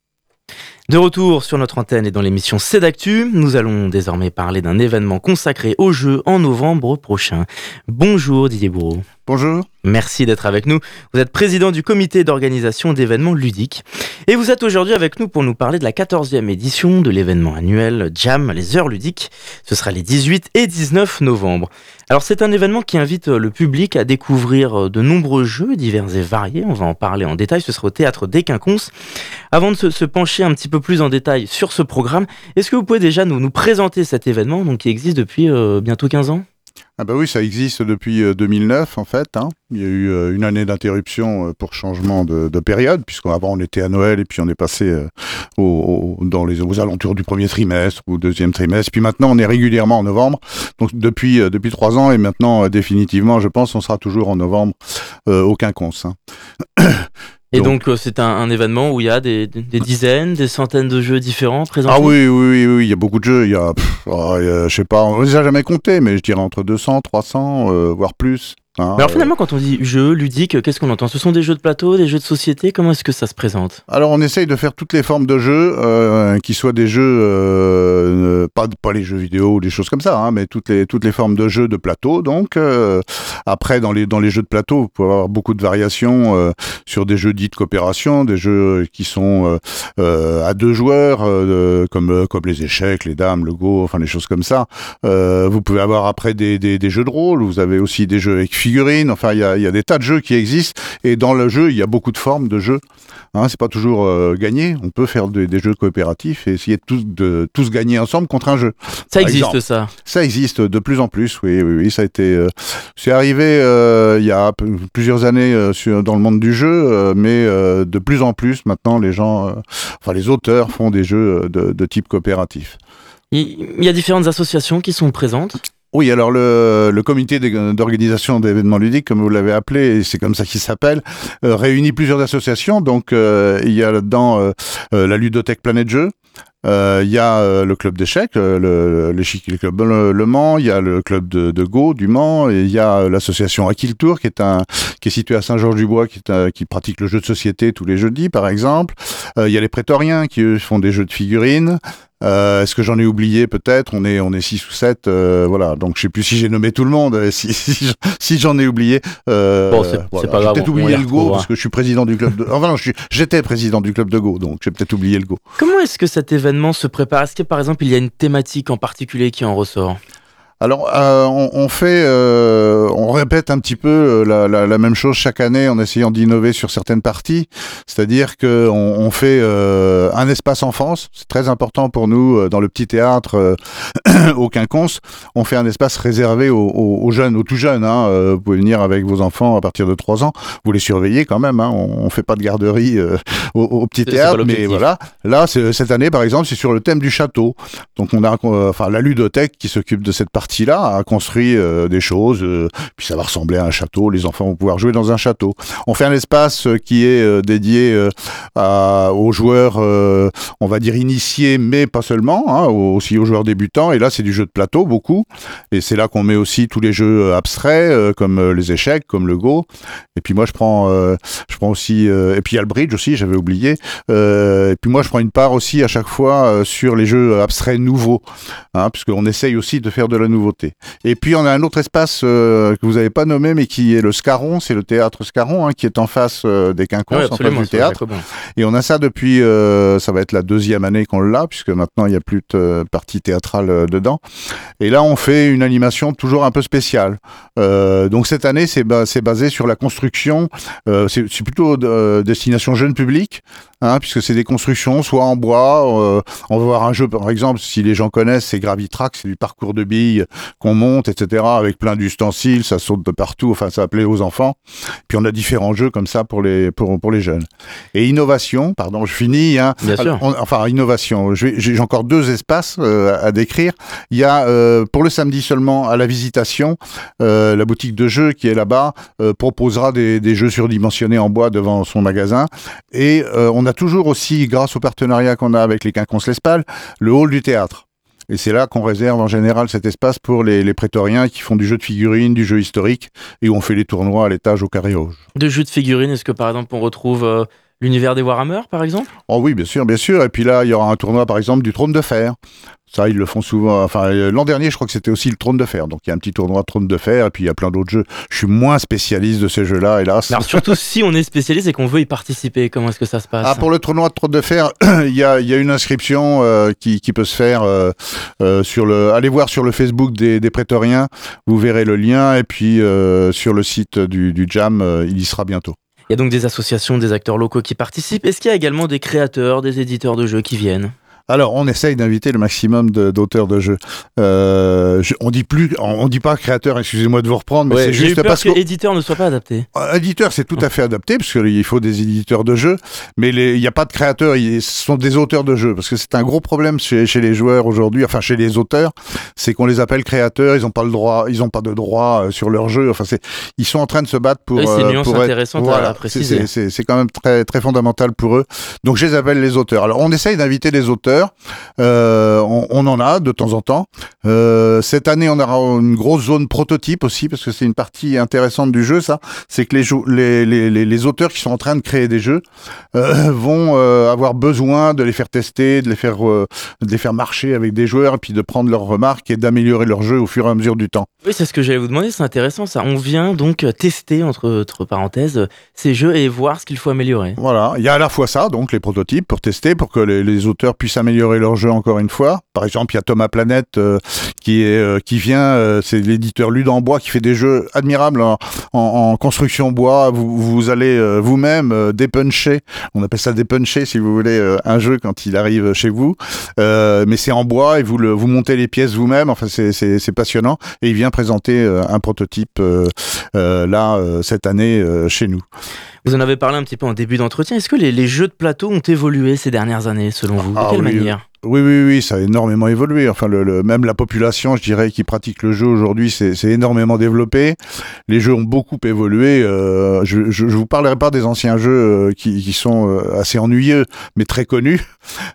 De retour sur notre antenne et dans l'émission C'est d'actu, nous allons désormais parler d'un événement consacré aux Jeux en novembre prochain. Bonjour Didier Bourreau. Bonjour. Merci d'être avec nous. Vous êtes président du comité d'organisation d'événements ludiques et vous êtes aujourd'hui avec nous pour nous parler de la 14e édition de l'événement annuel Jam, les heures ludiques. Ce sera les 18 et 19 novembre. Alors c'est un événement qui invite le public à découvrir de nombreux jeux divers et variés. On va en parler en détail. Ce sera au théâtre des Quinconces. Avant de se, pencher un petit peu plus en détail sur ce programme, est-ce que vous pouvez déjà nous, nous présenter cet événement donc, qui existe depuis euh, bientôt 15 ans? Ah bah oui, ça existe depuis 2009 en fait. Hein. Il y a eu une année d'interruption pour changement de, période, puisqu'avant on était à Noël et puis on est passé au, dans les, aux alentours du premier trimestre ou deuxième trimestre. Puis maintenant on est régulièrement en novembre. Donc depuis depuis trois ans et maintenant définitivement, je pense, on sera toujours en novembre. aucun cons. Hein. Et donc, euh, c'est un, événement où il y a des, dizaines, des centaines de jeux différents présents. Ah oui, oui, oui, il y a beaucoup de jeux. Il y a, oh, je sais pas, on les a jamais comptés, mais je dirais entre 200, 300, euh, voire plus. Hein, alors finalement, quand on dit jeu ludique, qu'est-ce qu'on entend? Ce sont des jeux de plateau, des jeux de société? Comment est-ce que ça se présente? Alors on essaye de faire toutes les formes de jeux, euh, qui soient des jeux, euh, pas, pas les jeux vidéo ou des choses comme ça, hein, mais toutes les, toutes les formes de jeux de plateau. Donc euh, après, dans les, dans les jeux de plateau, vous pouvez avoir beaucoup de variations sur des jeux dits de coopération, des jeux qui sont à deux joueurs, comme, comme les échecs, les dames, le go, enfin les choses comme ça. vous pouvez avoir après des, des, des, jeux de rôle, vous avez aussi des jeux avec figurines. Enfin, il y a, des tas de jeux qui existent. Et dans le jeu, il y a beaucoup de formes de jeux. Hein, c'est pas toujours euh, gagné. On peut faire des, jeux coopératifs et essayer de tous, de tous gagner ensemble contre un jeu. Ça existe, ça Ça existe de plus en plus, oui. Oui, oui ça a été. Euh, c'est arrivé euh, il y a plusieurs années dans le monde du jeu, mais de plus en plus maintenant, les gens, enfin les auteurs font des jeux de, de type coopératif. Il y a différentes associations qui sont présentes. Oui, alors le, le comité d'organisation d'événements ludiques, comme vous l'avez appelé, c'est comme ça qu'il s'appelle, euh, réunit plusieurs associations. Donc euh, il y a là-dedans euh, la ludothèque Planète Jeux, il y a le club d'échecs, le, l'échiquier club le, Mans, il y a le club de, de Go du Mans, et il y a l'association Aquiltour qui est un qui est situé à Saint-Georges-du-Bois, qui, qui pratique le jeu de société tous les jeudis, par exemple. il y a les prétoriens qui eux, font des jeux de figurines. Euh, Est-ce que j'en ai oublié? Peut-être On est on est six ou sept, euh, voilà. Donc je sais plus si j'ai nommé tout le monde. Euh, si si, si j'en ai oublié, euh, bon, c'est pas grave. J'ai peut-être oublié le Go parce que je suis président du club. De... Enfin, j'étais président du club de Go, donc j'ai peut-être oublié le Go. Comment est-ce que cet événement se prépare? Est-ce que par exemple il y a une thématique en particulier qui en ressort? Alors, euh, on, on, fait, euh, on répète un petit peu euh, la, la, la, même chose chaque année en essayant d'innover sur certaines parties. C'est-à-dire que on, on fait euh, un espace enfance. C'est très important pour nous euh, dans le petit théâtre au Quinconce. On fait un espace réservé aux, aux, jeunes, aux tout jeunes. Hein. vous pouvez venir avec vos enfants à partir de 3 ans. Vous les surveillez quand même. Hein. On, on fait pas de garderie au, au, petit théâtre, mais voilà. Là, cette année, par exemple, c'est sur le thème du château. Donc, on a, enfin, la ludothèque qui s'occupe de cette partie là a construit euh, des choses, euh, puis ça va ressembler à un château, les enfants vont pouvoir jouer dans un château. On fait un espace euh, qui est dédié aux joueurs, on va dire initiés, mais pas seulement, hein, aussi aux joueurs débutants, et là c'est du jeu de plateau beaucoup, et c'est là qu'on met aussi tous les jeux abstraits, comme les échecs, comme le Go, et puis moi je prends, je prends aussi, et puis il y a le bridge aussi, j'avais oublié, et puis moi je prends une part aussi à chaque fois sur les jeux abstraits nouveaux, hein, puisqu'on essaye aussi de faire de la nouveauté et puis on a un autre espace euh, que vous n'avez pas nommé, mais qui est le Scarron, c'est le théâtre Scarron, hein, qui est en face euh, des Quinconces, en face du théâtre. Et on a ça depuis, euh, ça va être la deuxième année qu'on l'a, puisque maintenant il n'y a plus de partie théâtrale dedans. Et là on fait une animation toujours un peu spéciale. donc cette année c'est basé sur la construction, c'est plutôt destination jeune public, hein, puisque c'est des constructions soit en bois, on va voir un jeu par exemple, si les gens connaissent, c'est Gravitrack, c'est du parcours de billes qu'on monte, etc., avec plein d'ustensiles, ça saute de partout, enfin ça plaît aux enfants. Puis on a différents jeux comme ça pour les, pour, pour les jeunes. Et innovation, pardon, je finis. Hein, Bien sûr. enfin, innovation, j'ai encore deux espaces euh, à décrire. Il y a euh, pour le samedi seulement à la visitation, euh, la boutique de jeux qui est là-bas proposera des, des, jeux surdimensionnés en bois devant son magasin. Et on a toujours aussi, grâce au partenariat qu'on a avec les Quinconces L'Espal, le hall du théâtre. Et c'est là qu'on réserve en général cet espace pour les, prétoriens qui font du jeu de figurines, du jeu historique, et où on fait les tournois à l'étage au carré rouge. De jeux de figurines, est-ce que par exemple on retrouve euh, l'univers des Warhammer par exemple? Oh oui, bien sûr, bien sûr. Et puis là, il y aura un tournoi par exemple du trône de fer. Ça, ils le font souvent. Enfin, euh, l'an dernier, je crois que c'était aussi le trône de fer. Donc, il y a un petit tournoi trône de fer, et puis il y a plein d'autres jeux. Je suis moins spécialiste de ces jeux-là, hélas. Alors, surtout si on est spécialiste et qu'on veut y participer, comment est-ce que ça se passe? Ah, pour le tournoi de trône de fer, il y a, y a, une inscription euh, qui, qui, peut se faire euh, euh, sur le. Allez voir sur le Facebook des, des prétoriens, vous verrez le lien, et puis euh, sur le site du, du Jam, il y sera bientôt. Il y a donc des associations, des acteurs locaux qui participent. Est-ce qu'il y a également des créateurs, des éditeurs de jeux qui viennent? Alors, on essaye d'inviter le maximum d'auteurs de, jeux. Euh, je- on dit plus, on, on dit pas créateur. Excusez-moi de vous reprendre, mais Ouais, c'est juste peur parce que que éditeur ne soit pas adapté. euh, Éditeur, c'est tout à fait adapté, parce qu'il faut des éditeurs de jeux, mais les- il n'y a pas de créateurs, ils- ce sont des auteurs de jeux, parce que c'est un gros problème chez, chez les joueurs aujourd'hui, enfin chez les auteurs, c'est qu'on les appelle créateurs, ils n'ont pas le droit, ils ont pas de droit euh, sur leur jeu, enfin c'est, ils sont en train de se battre pour. Oui, c'est une euh, nuance pour être- voilà, c'est- quand même très très fondamental pour eux. Donc je les appelle les auteurs. Alors on essaye d'inviter des auteurs, euh, on, on en a de temps en temps. Euh, cette année, on aura une grosse zone prototype aussi, parce que c'est une partie intéressante du jeu, ça. C'est que les, les, les, les, les auteurs qui sont en train de créer des jeux euh, vont avoir besoin de les faire tester, de les faire, de les faire marcher avec des joueurs, et puis de prendre leurs remarques et d'améliorer leur jeu au fur et à mesure du temps. Oui, c'est ce que j'allais vous demander, c'est intéressant ça. On vient donc tester, entre, entre parenthèses, ces jeux et voir ce qu'il faut améliorer. Voilà, il y a à la fois ça, donc les prototypes pour tester, pour que les, les auteurs puissent améliorer leur jeu encore une fois. Par exemple, il y a Thomas Planète euh, qui est euh, qui vient, euh, c'est l'éditeur Lude en bois qui fait des jeux admirables en, en, en construction bois. Vous, vous allez vous-même dépuncher, on appelle ça dépuncher si vous voulez un jeu quand il arrive chez vous, mais c'est en bois et vous le vous montez les pièces vous-même. Enfin, c'est passionnant et il vient présenter un prototype là cette année chez nous. Vous en avez parlé un petit peu en début d'entretien. Est-ce que les, les jeux de plateau ont évolué ces dernières années, selon vous? De Ah quelle oui, manière Oui, oui, oui, ça a énormément évolué. Enfin, le, le- même la population, je dirais, qui pratique le jeu aujourd'hui, c'est énormément développé. Les jeux ont beaucoup évolué. Euh, je, je vous parlerai pas des anciens jeux euh, qui, qui sont euh, assez ennuyeux, mais très connus.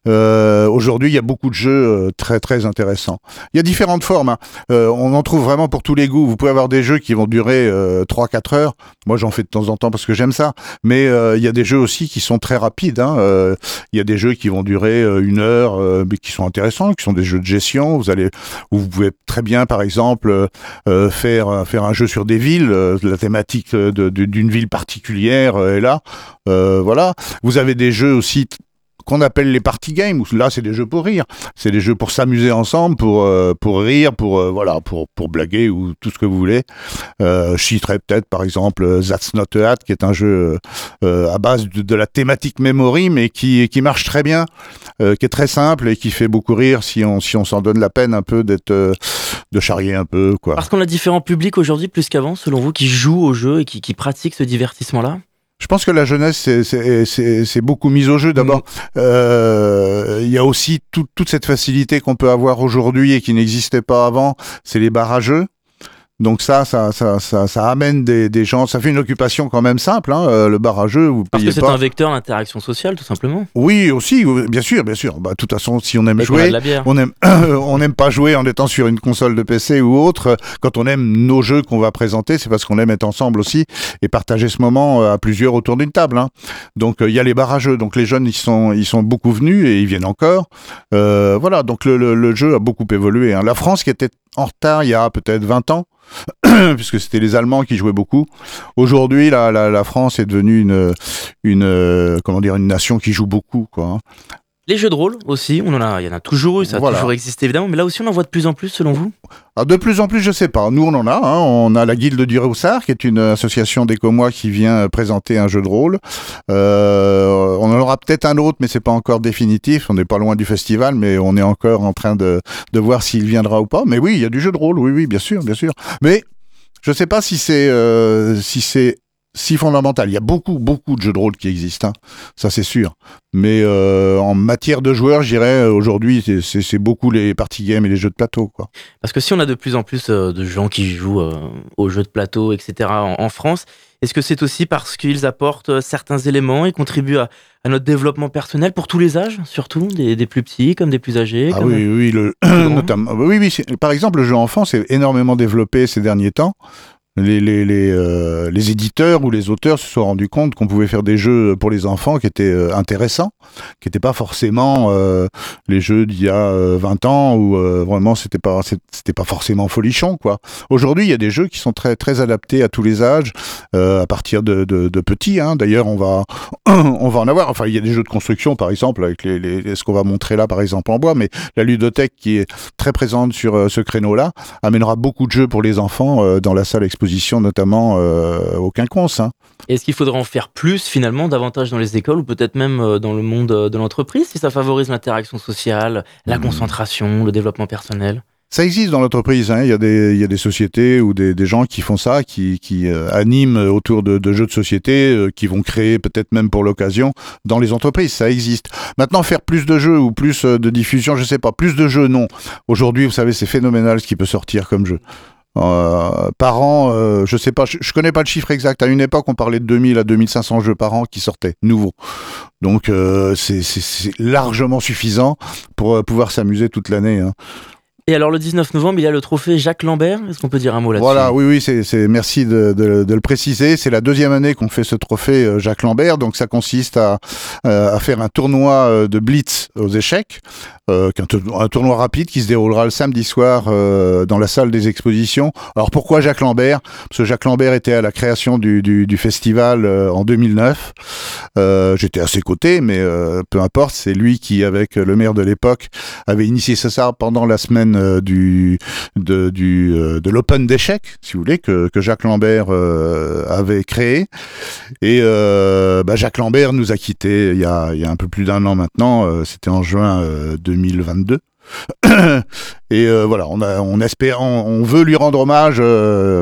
Euh, aujourd'hui, il y a beaucoup de jeux euh, très, très intéressants. Il y a différentes formes. hein. Euh, on en trouve vraiment pour tous les goûts. Vous pouvez avoir des jeux qui vont durer euh, 3-4 heures. Moi, j'en fais de temps en temps parce que j'aime ça. Mais il y a des jeux aussi qui sont très rapides. hein. Il y a des jeux qui vont durer une heure, euh, mais qui sont intéressants, qui sont des jeux de gestion. Vous allez, vous pouvez très bien, par exemple, euh, faire faire un jeu sur des villes. euh, la thématique d'une ville particulière est là. Voilà. Vous avez des jeux aussi qu'on appelle les party games. où Là, c'est des jeux pour rire. C'est des jeux pour s'amuser ensemble, pour euh, pour rire, pour euh, voilà, pour pour blaguer ou tout ce que vous voulez. Euh, je citerai peut-être par exemple That's Not a Hat, qui est un jeu euh, à base de, la thématique memory, mais qui qui marche très bien, qui est très simple et qui fait beaucoup rire si on si on s'en donne la peine un peu d'être de charrier un peu quoi. Parce qu'on a différents publics aujourd'hui plus qu'avant, selon vous, qui jouent au jeu et qui, qui pratiquent ce divertissement-là? Je pense que la jeunesse, c'est- beaucoup mise au jeu. D'abord, Mm. euh, il y a aussi tout- toute cette facilité qu'on peut avoir aujourd'hui et qui n'existait pas avant, c'est les jeux. Donc ça, ça, ça, ça, ça amène des, des gens. Ça fait une occupation quand même simple, hein, euh, le bar à. Vous Parce payez que c'est un vecteur d'interaction sociale, tout simplement. Oui, aussi, bien sûr, bien sûr. Bah, de toute façon, si on aime Et jouer, on aime, on n'aime pas jouer en étant sur une console de PC ou autre. Quand on aime nos jeux qu'on va présenter, c'est parce qu'on aime être ensemble aussi et partager ce moment euh, à plusieurs autour d'une table. hein. Donc euh, il y a les barres à jeux. Donc les jeunes, ils sont, ils sont beaucoup venus et ils viennent encore. Euh, voilà. Donc le, le- le jeu a beaucoup évolué. hein. La France, qui était en retard il y a peut-être 20 ans, puisque c'était les Allemands qui jouaient beaucoup. Aujourd'hui, la, France est devenue une, une, euh, comment dire, une nation qui joue beaucoup, quoi. Les jeux de rôle aussi, on en a, il y en a toujours eu, ça a Voilà. toujours existé évidemment, mais là aussi on en voit de plus en plus selon vous? Ah, de plus en plus, je sais pas. Nous, on en a. hein. On a la Guilde du Roussard, qui est une association d'écomois qui vient présenter un jeu de rôle. Euh, on en aura peut-être un autre, mais c'est pas encore définitif. On n'est pas loin du festival, mais on est encore en train de, de voir s'il viendra ou pas. Mais oui, il y a du jeu de rôle. Oui, oui, bien sûr, bien sûr. Mais je sais pas si c'est euh, si c'est si fondamental. Il y a beaucoup, beaucoup de jeux de rôle qui existent, hein. ça c'est sûr. Mais euh, en matière de joueurs, je dirais euh, aujourd'hui, c'est- beaucoup les party games et les jeux de plateau, quoi. Parce que si on a de plus en plus euh, de gens qui jouent euh, aux jeux de plateau, etc. en, en France, est-ce que c'est aussi parce qu'ils apportent certains éléments et contribuent à, à notre développement personnel pour tous les âges, surtout des, des plus petits comme des plus âgés Ah comme- oui, oui, le, notamment, oui, oui, par exemple, le jeu enfant s'est énormément développé ces derniers temps. Les, les, les, euh, les éditeurs ou les auteurs se sont rendus compte qu'on pouvait faire des jeux pour les enfants qui étaient euh, intéressants, qui n'étaient pas forcément euh, les jeux d'il y a euh, 20 ans où euh, vraiment c'était pas c'était pas forcément folichon quoi. Aujourd'hui, il y a des jeux qui sont très très adaptés à tous les âges, euh, à partir de, de, de petits. Hein. D'ailleurs, on va on va en avoir. Enfin, il y a des jeux de construction, par exemple, avec les, ce qu'on va montrer là, par exemple en bois, mais la ludothèque qui est très présente sur euh, ce créneau-là amènera beaucoup de jeux pour les enfants euh, dans la salle exposition expositions, notamment euh, au Quinconce. Hein. Est-ce qu'il faudrait en faire plus finalement, davantage dans les écoles ou peut-être même euh, dans le monde euh, de l'entreprise si ça favorise l'interaction sociale, la mmh. concentration, le développement personnel? Ça existe dans l'entreprise. Hein. Il, y a des, il y a des sociétés ou des, des gens qui font ça, qui, qui euh, animent autour de, de, jeux de société, euh, qui vont créer peut-être même pour l'occasion dans les entreprises. Ça existe. Maintenant, faire plus de jeux ou plus de diffusion, je sais pas. Plus de jeux, non. Aujourd'hui, vous savez, c'est phénoménal ce qui peut sortir comme jeu. Euh, par an, euh, je sais pas, je, connais pas le chiffre exact. À une époque, on parlait de 2000 à 2500 jeux par an qui sortaient, nouveaux. Donc, euh, c'est largement suffisant pour pouvoir s'amuser toute l'année. Hein. Et alors le 19 novembre, il y a le trophée Jacques Lambert. Est-ce qu'on peut dire un mot là-dessus? Voilà, oui, oui, c'est, merci de, de, de, le préciser. C'est la deuxième année qu'on fait ce trophée euh, Jacques Lambert. Donc ça consiste à, euh, à faire un tournoi euh, de blitz aux échecs, euh, un, tournoi rapide qui se déroulera le samedi soir euh, dans la salle des expositions. Alors pourquoi Jacques Lambert? Parce que Jacques Lambert était à la création du, du, du festival en 2009. J'étais à ses côtés, mais peu importe. C'est lui qui, avec le maire de l'époque, avait initié ça pendant la semaine euh, du, de, euh, l'Open d'échecs, si vous voulez, que, que Jacques Lambert euh, avait créé. Et bah, Jacques Lambert nous a quittés il y a, il y a un peu plus d'un an maintenant, c'était en juin 2022. et voilà, on, a, on espère, on, veut lui rendre hommage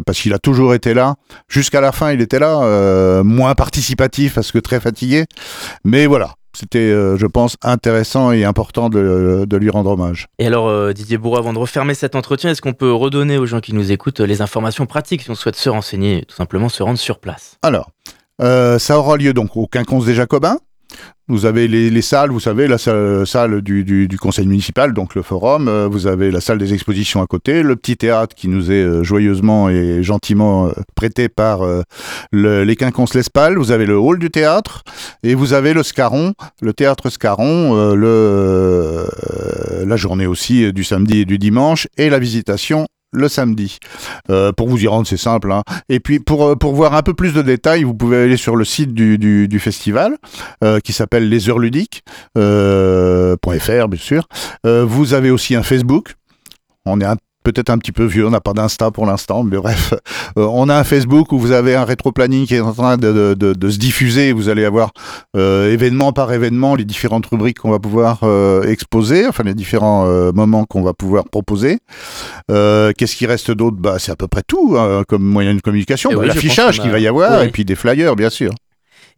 parce qu'il a toujours été là. Jusqu'à la fin, il était là, moins participatif parce que très fatigué. Mais voilà, c'était, euh, je pense, intéressant et important de, de, lui rendre hommage. Et alors, euh, Didier Bourreau, avant de refermer cet entretien, est-ce qu'on peut redonner aux gens qui nous écoutent les informations pratiques si on souhaite se renseigner, tout simplement se rendre sur place? Alors, euh, ça aura lieu donc au Quinconce des Jacobins, vous avez les, les, salles, vous savez, la salle, du, conseil municipal, donc le forum, euh, vous avez la salle des expositions à côté, le petit théâtre qui nous est euh, joyeusement et gentiment euh, prêté par le, les quinconces l'Espal, vous avez le hall du théâtre, et vous avez le Scaron, le théâtre Scaron, la journée aussi du samedi et du dimanche, et la visitation le samedi. Euh, pour vous y rendre, c'est simple. Hein. Et puis pour, euh, pour voir un peu plus de détails, vous pouvez aller sur le site du, du, du festival euh, qui s'appelle Les Heures Ludiques, euh, .fr bien sûr. Euh, vous avez aussi un Facebook. On est un peut-être un petit peu vieux, on n'a pas d'Insta pour l'instant, mais bref, euh, on a un Facebook où vous avez un rétro-planning qui est en train de, de, de, se diffuser, vous allez avoir euh, événement par événement les différentes rubriques qu'on va pouvoir euh, exposer, enfin les différents euh, moments qu'on va pouvoir proposer. Euh, qu'est-ce qui reste d'autre? Bah, C'est à peu près tout hein, comme moyen de communication, bah, oui, l'affichage qu'il va y avoir, oui. et puis des flyers bien sûr.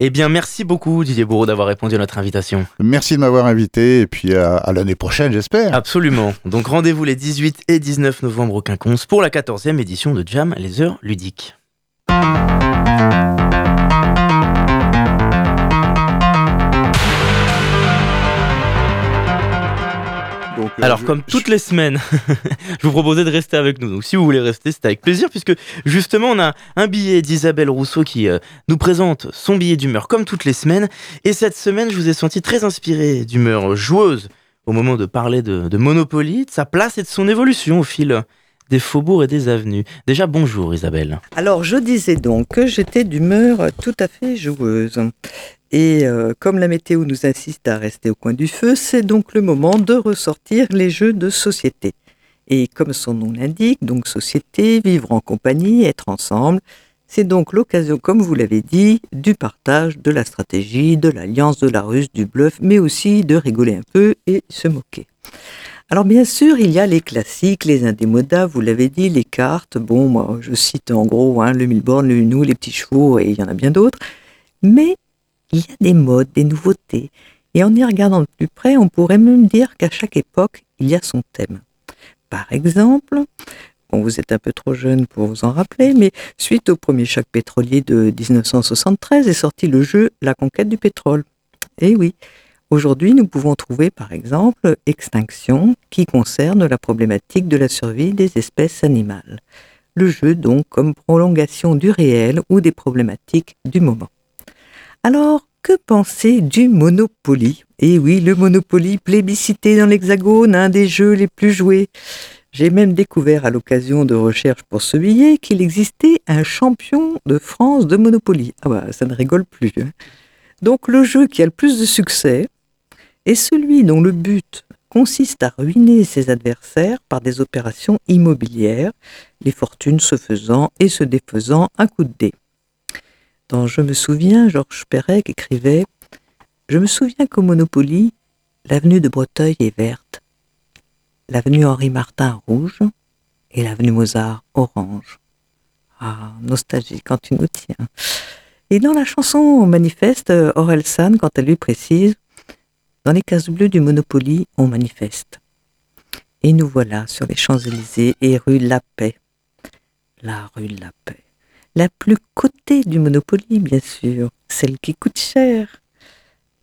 Eh bien, merci beaucoup Didier Bourreau d'avoir répondu à notre invitation. Merci de m'avoir invité et puis à, à l'année prochaine, j'espère. Absolument. Donc rendez-vous les 18 et 19 novembre au Quinconce pour la 14e édition de Jam les heures ludiques. Donc, euh, Alors, je, comme toutes je... les semaines, je vous proposais de rester avec nous. Donc, si vous voulez rester, c'est avec plaisir, puisque justement, on a un billet d'Isabelle Rousseau qui euh, nous présente son billet d'humeur comme toutes les semaines. Et cette semaine, je vous ai senti très inspiré d'humeur joueuse au moment de parler de, de Monopoly, de sa place et de son évolution au fil des faubourgs et des avenues. Déjà, bonjour Isabelle. Alors, je disais donc que j'étais d'humeur tout à fait joueuse. Et euh, comme la météo nous insiste à rester au coin du feu, c'est donc le moment de ressortir les jeux de société. Et comme son nom l'indique, donc société, vivre en compagnie, être ensemble, c'est donc l'occasion, comme vous l'avez dit, du partage, de la stratégie, de l'alliance, de la ruse, du bluff, mais aussi de rigoler un peu et se moquer. Alors bien sûr, il y a les classiques, les indémodables, vous l'avez dit, les cartes. Bon, moi, je cite en gros hein, le Milborn, le Uno, les petits chevaux, et il y en a bien d'autres. Mais il y a des modes, des nouveautés. Et en y regardant de plus près, on pourrait même dire qu'à chaque époque, il y a son thème. Par exemple, vous êtes un peu trop jeune pour vous en rappeler, mais suite au premier choc pétrolier de 1973 est sorti le jeu La conquête du pétrole. Et oui, Aujourd'hui, nous pouvons trouver par exemple Extinction, qui concerne la problématique de la survie des espèces animales. Le jeu donc comme prolongation du réel ou des problématiques du moment. Alors, que penser du Monopoly? Eh oui, le Monopoly plébiscité dans l'Hexagone, un des jeux les plus joués. J'ai même découvert à l'occasion de recherches pour ce billet qu'il existait un champion de France de Monopoly. Ah bah, ça ne rigole plus. Hein. Donc le jeu qui a le plus de succès, est celui dont le but consiste à ruiner ses adversaires par des opérations immobilières, les fortunes se faisant et se défaisant un coup de dé. Dans Je me souviens, Georges Perec écrivait Je me souviens qu'au Monopoly, l'avenue de Breteuil est verte, l'avenue Henri Martin rouge et l'avenue Mozart orange. Ah, nostalgie quand tu nous tiens. Et dans la chanson Manifeste, Aurel San, quand elle lui précise Dans les cases bleues du Monopoly, on manifeste. Et nous voilà sur les Champs-Élysées et rue La Paix. La rue la Paix. La plus cotée du Monopoly, bien sûr, celle qui coûte cher.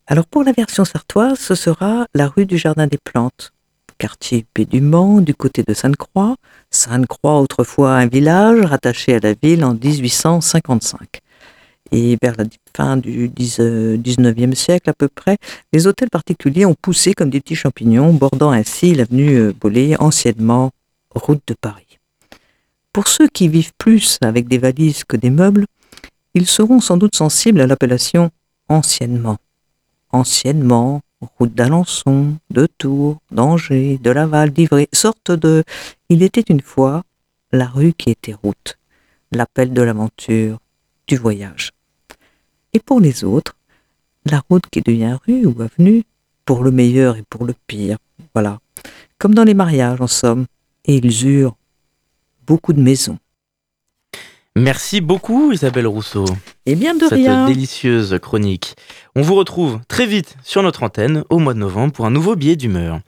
Alors pour la version sartoise, ce sera la rue du Jardin des Plantes, quartier paix du Mans, du côté de Sainte-Croix. Sainte-Croix, autrefois un village rattaché à la ville en 1855. Et vers la fin du 19e siècle à peu près, les hôtels particuliers ont poussé comme des petits champignons, bordant ainsi l'avenue Bollé, anciennement route de Paris. Pour ceux qui vivent plus avec des valises que des meubles, ils seront sans doute sensibles à l'appellation anciennement. Anciennement, route d'Alençon, de Tours, d'Angers, de Laval, d'Ivry, sorte de Il était une fois la rue qui était route, l'appel de l'aventure, du voyage. Et pour les autres, la route qui devient rue ou avenue, pour le meilleur et pour le pire, voilà. Comme dans les mariages en somme, et ils eurent beaucoup de maisons. Merci beaucoup Isabelle Rousseau. Et bien de Cette rien. délicieuse chronique. On vous retrouve très vite sur notre antenne au mois de novembre pour un nouveau billet d'humeur.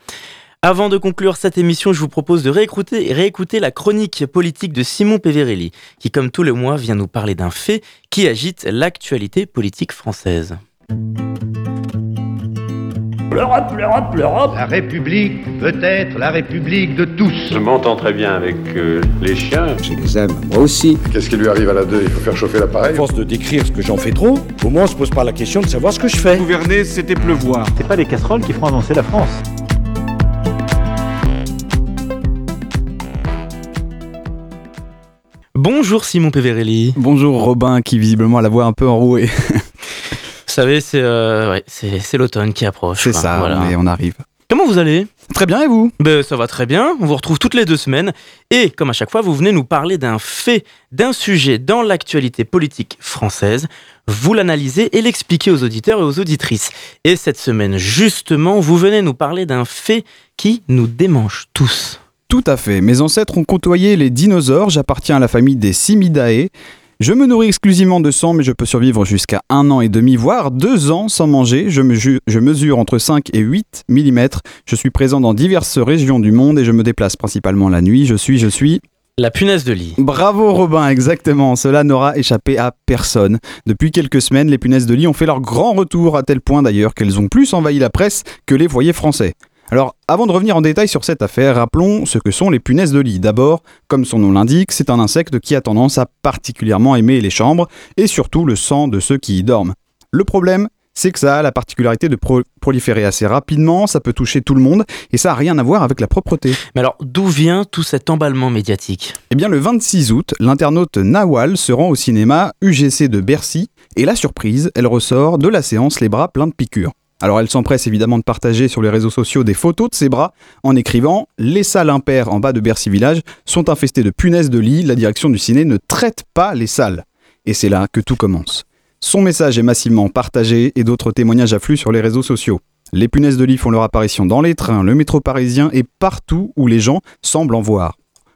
Avant de conclure cette émission, je vous propose de réécouter, réécouter la chronique politique de Simon Peverelli, qui comme tous les mois vient nous parler d'un fait qui agite l'actualité politique française. L'Europe, l'Europe, l'Europe. La République peut être la République de tous. Je m'entends très bien avec euh, les chiens. Je les aime, moi aussi. Qu'est-ce qui lui arrive à la 2 Il faut faire chauffer l'appareil À force de décrire ce que j'en fais trop, au moins on se pose pas la question de savoir ce que je fais. Gouverner, c'était pleuvoir. C'est pas les casseroles qui feront avancer la France. Bonjour Simon Peverelli. Bonjour Robin qui visiblement a la voix un peu enrouée. Vous savez, c'est euh, ouais, l'automne qui approche. C'est ça, Voilà. mais on arrive. Comment vous allez? Très bien et vous? Ben, Ça va très bien, on vous retrouve toutes les deux semaines et comme à chaque fois vous venez nous parler d'un fait, d'un sujet dans l'actualité politique française, vous l'analysez et l'expliquez aux auditeurs et aux auditrices. Et cette semaine justement vous venez nous parler d'un fait qui nous démange tous. Tout à fait. Mes ancêtres ont côtoyé les dinosaures. J'appartiens à la famille des Simidae. Je me nourris exclusivement de sang, mais je peux survivre jusqu'à un an et demi, voire deux ans sans manger. Je, me ju- je mesure entre 5 et 8 mm. Je suis présent dans diverses régions du monde et je me déplace principalement la nuit. Je suis, je suis... La punaise de lit. Bravo Robin, exactement. Cela n'aura échappé à personne. Depuis quelques semaines, les punaises de lit ont fait leur grand retour, à tel point d'ailleurs qu'elles ont plus envahi la presse que les foyers français. Alors, avant de revenir en détail sur cette affaire, rappelons ce que sont les punaises de lit. D'abord, comme son nom l'indique, c'est un insecte qui a tendance à particulièrement aimer les chambres et surtout le sang de ceux qui y dorment. Le problème, c'est que ça a la particularité de pro- proliférer assez rapidement, ça peut toucher tout le monde et ça n'a rien à voir avec la propreté. Mais alors d'où vient tout cet emballement médiatique? Eh bien, le 26 août, l'internaute Nawal se rend au cinéma UGC de Bercy et la surprise, elle ressort de la séance les bras pleins de piqûres. Alors elle s'empresse évidemment de partager sur les réseaux sociaux des photos de ses bras en écrivant Les salles impaires en bas de Bercy Village sont infestées de punaises de lit, la direction du ciné ne traite pas les salles. Et c'est là que tout commence. Son message est massivement partagé et d'autres témoignages affluent sur les réseaux sociaux. Les punaises de lit font leur apparition dans les trains, le métro parisien et partout où les gens semblent en voir.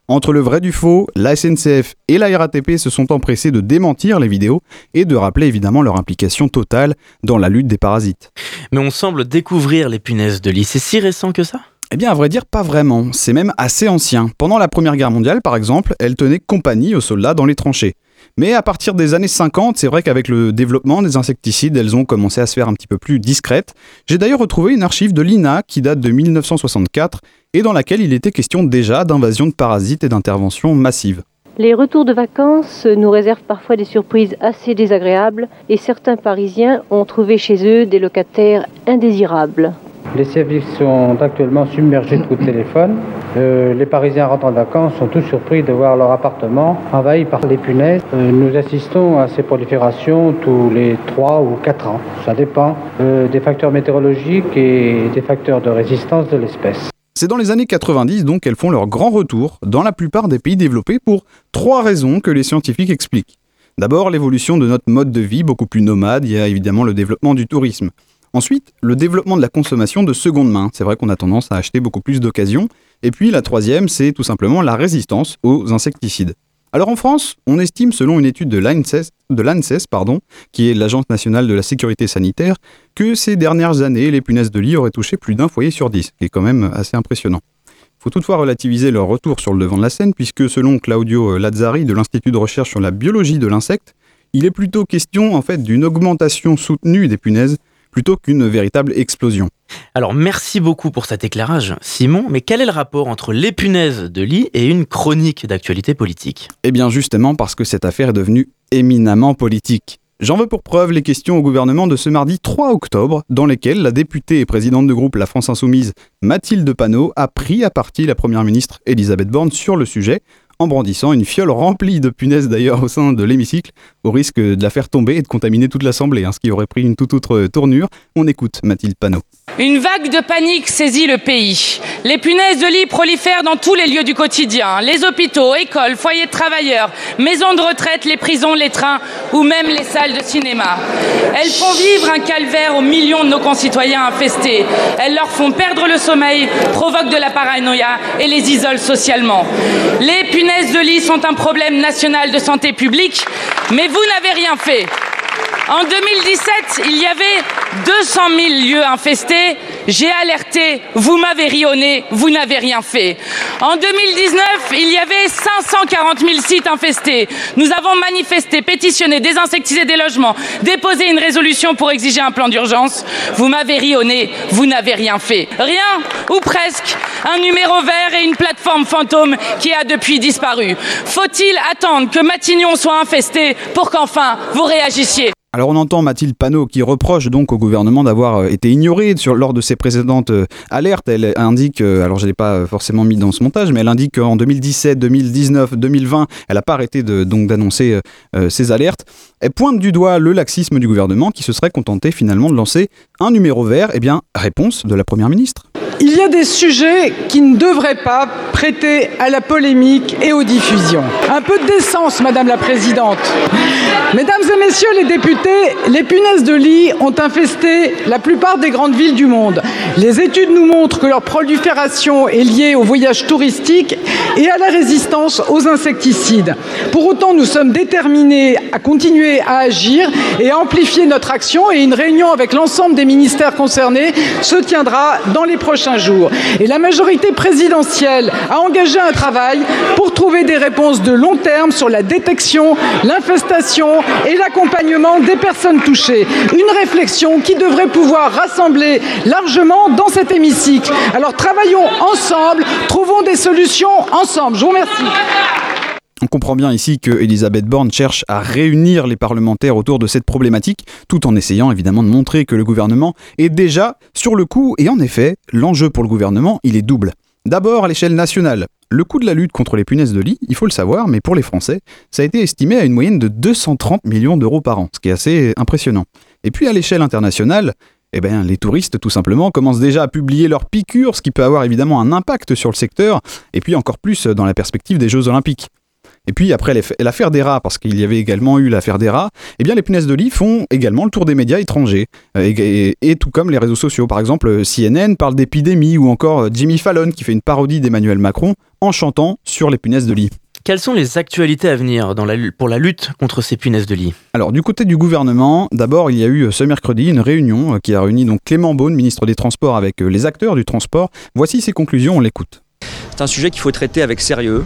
Entre le vrai du faux, la SNCF et la RATP se sont empressés de démentir les vidéos et de rappeler évidemment leur implication totale dans la lutte des parasites. Mais on semble découvrir les punaises de lit. C'est si récent que ça? Eh bien, à vrai dire, pas vraiment. C'est même assez ancien. Pendant la Première Guerre mondiale, par exemple, elles tenaient compagnie aux soldats dans les tranchées. Mais à partir des années 50, c'est vrai qu'avec le développement des insecticides, elles ont commencé à se faire un petit peu plus discrètes. J'ai d'ailleurs retrouvé une archive de l'INA qui date de 1964 et dans laquelle il était question déjà d'invasion de parasites et d'intervention massive. Les retours de vacances nous réservent parfois des surprises assez désagréables et certains Parisiens ont trouvé chez eux des locataires indésirables. Les services sont actuellement submergés de coups de téléphone. Euh, les Parisiens rentrant de vacances sont tous surpris de voir leur appartement envahi par les punaises. Euh, nous assistons à ces proliférations tous les 3 ou 4 ans. Ça dépend euh, des facteurs météorologiques et des facteurs de résistance de l'espèce. C'est dans les années 90 donc qu'elles font leur grand retour dans la plupart des pays développés pour trois raisons que les scientifiques expliquent. D'abord, l'évolution de notre mode de vie beaucoup plus nomade, il y a évidemment le développement du tourisme. Ensuite, le développement de la consommation de seconde main, c'est vrai qu'on a tendance à acheter beaucoup plus d'occasions. Et puis la troisième, c'est tout simplement la résistance aux insecticides. Alors en France, on estime, selon une étude de l'ANSES, de l'ANSES pardon, qui est l'Agence nationale de la sécurité sanitaire, que ces dernières années, les punaises de lit auraient touché plus d'un foyer sur dix, ce qui est quand même assez impressionnant. Il faut toutefois relativiser leur retour sur le devant de la scène, puisque selon Claudio Lazzari de l'Institut de recherche sur la biologie de l'insecte, il est plutôt question en fait d'une augmentation soutenue des punaises plutôt qu'une véritable explosion. Alors merci beaucoup pour cet éclairage, Simon, mais quel est le rapport entre les punaises de lit et une chronique d'actualité politique? Eh bien justement parce que cette affaire est devenue éminemment politique. J'en veux pour preuve les questions au gouvernement de ce mardi 3 octobre, dans lesquelles la députée et présidente de groupe La France Insoumise, Mathilde Panot, a pris à partie la première ministre Elisabeth Borne sur le sujet, en brandissant une fiole remplie de punaises d'ailleurs au sein de l'hémicycle, au risque de la faire tomber et de contaminer toute l'Assemblée, hein, ce qui aurait pris une toute autre tournure. On écoute Mathilde Panot. Une vague de panique saisit le pays. Les punaises de lit prolifèrent dans tous les lieux du quotidien, les hôpitaux, écoles, foyers de travailleurs, maisons de retraite, les prisons, les trains ou même les salles de cinéma. Elles font vivre un calvaire aux millions de nos concitoyens infestés. Elles leur font perdre le sommeil, provoquent de la paranoïa et les isolent socialement. Les punaises de lit sont un problème national de santé publique, mais vous n'avez rien fait. En 2017, il y avait 200 000 lieux infestés. J'ai alerté, vous m'avez rionné, vous n'avez rien fait. En 2019, il y avait 540 000 sites infestés. Nous avons manifesté, pétitionné, désinsectisé des logements, déposé une résolution pour exiger un plan d'urgence. Vous m'avez rionné, vous n'avez rien fait. Rien, ou presque. Un numéro vert et une plateforme fantôme qui a depuis Faut-il attendre que Matignon soit infesté pour qu'enfin vous réagissiez? Alors on entend Mathilde Panot qui reproche donc au gouvernement d'avoir euh, été ignoré lors de ses précédentes euh, alertes. Elle indique, euh, alors je ne l'ai pas forcément mis dans ce montage, mais elle indique qu'en 2017, 2019, 2020, elle n'a pas arrêté d'annoncer ces alertes. Elle pointe du doigt le laxisme du gouvernement qui se serait contenté finalement de lancer un numéro vert. Eh bien, réponse de la Première ministre. Il y a des sujets qui ne devraient pas prêter à la polémique et aux diffusions. Un peu de décence, Madame la Présidente. Mesdames et Messieurs les députés, les punaises de lit ont infesté la plupart des grandes villes du monde. Les études nous montrent que leur prolifération est liée au voyage touristique et à la résistance aux insecticides. Pour autant, nous sommes déterminés à continuer à agir et à amplifier notre action et une réunion avec l'ensemble des ministères concernés se tiendra dans les prochains Et la majorité présidentielle a engagé un travail pour trouver des réponses de long terme sur la détection, l'infestation et l'accompagnement des personnes touchées. Une réflexion qui devrait pouvoir rassembler largement dans cet hémicycle. Alors travaillons ensemble, trouvons des solutions ensemble. Je vous remercie. On comprend bien ici que Elisabeth Borne cherche à réunir les parlementaires autour de cette problématique, tout en essayant évidemment de montrer que le gouvernement est déjà sur le coup, et en effet, l'enjeu pour le gouvernement, il est double. D'abord à l'échelle nationale. Le coût de la lutte contre les punaises de lit, il faut le savoir, mais pour les Français, ça a été estimé à une moyenne de 230 millions d'euros par an, ce qui est assez impressionnant. Et puis à l'échelle internationale, eh bien, les touristes, tout simplement, commencent déjà à publier leurs piqûres, ce qui peut avoir évidemment un impact sur le secteur, et puis encore plus dans la perspective des Jeux Olympiques. Et puis après l'affaire des rats, parce qu'il y avait également eu l'affaire des rats, eh bien les punaises de lit font également le tour des médias étrangers. Euh, et, tout comme les réseaux sociaux. Par exemple, CNN parle d'épidémie ou encore euh, Jimmy Fallon qui fait une parodie d'Emmanuel Macron en chantant sur les punaises de lit. Quelles sont les actualités à venir dans la, pour la lutte contre ces punaises de lit? Alors du côté du gouvernement, d'abord il y a eu euh, ce mercredi une réunion qui a réuni donc Clément Beaune, ministre des Transports, avec les acteurs du transport. Voici ses conclusions, on l'écoute. C'est un sujet qu'il faut traiter avec sérieux,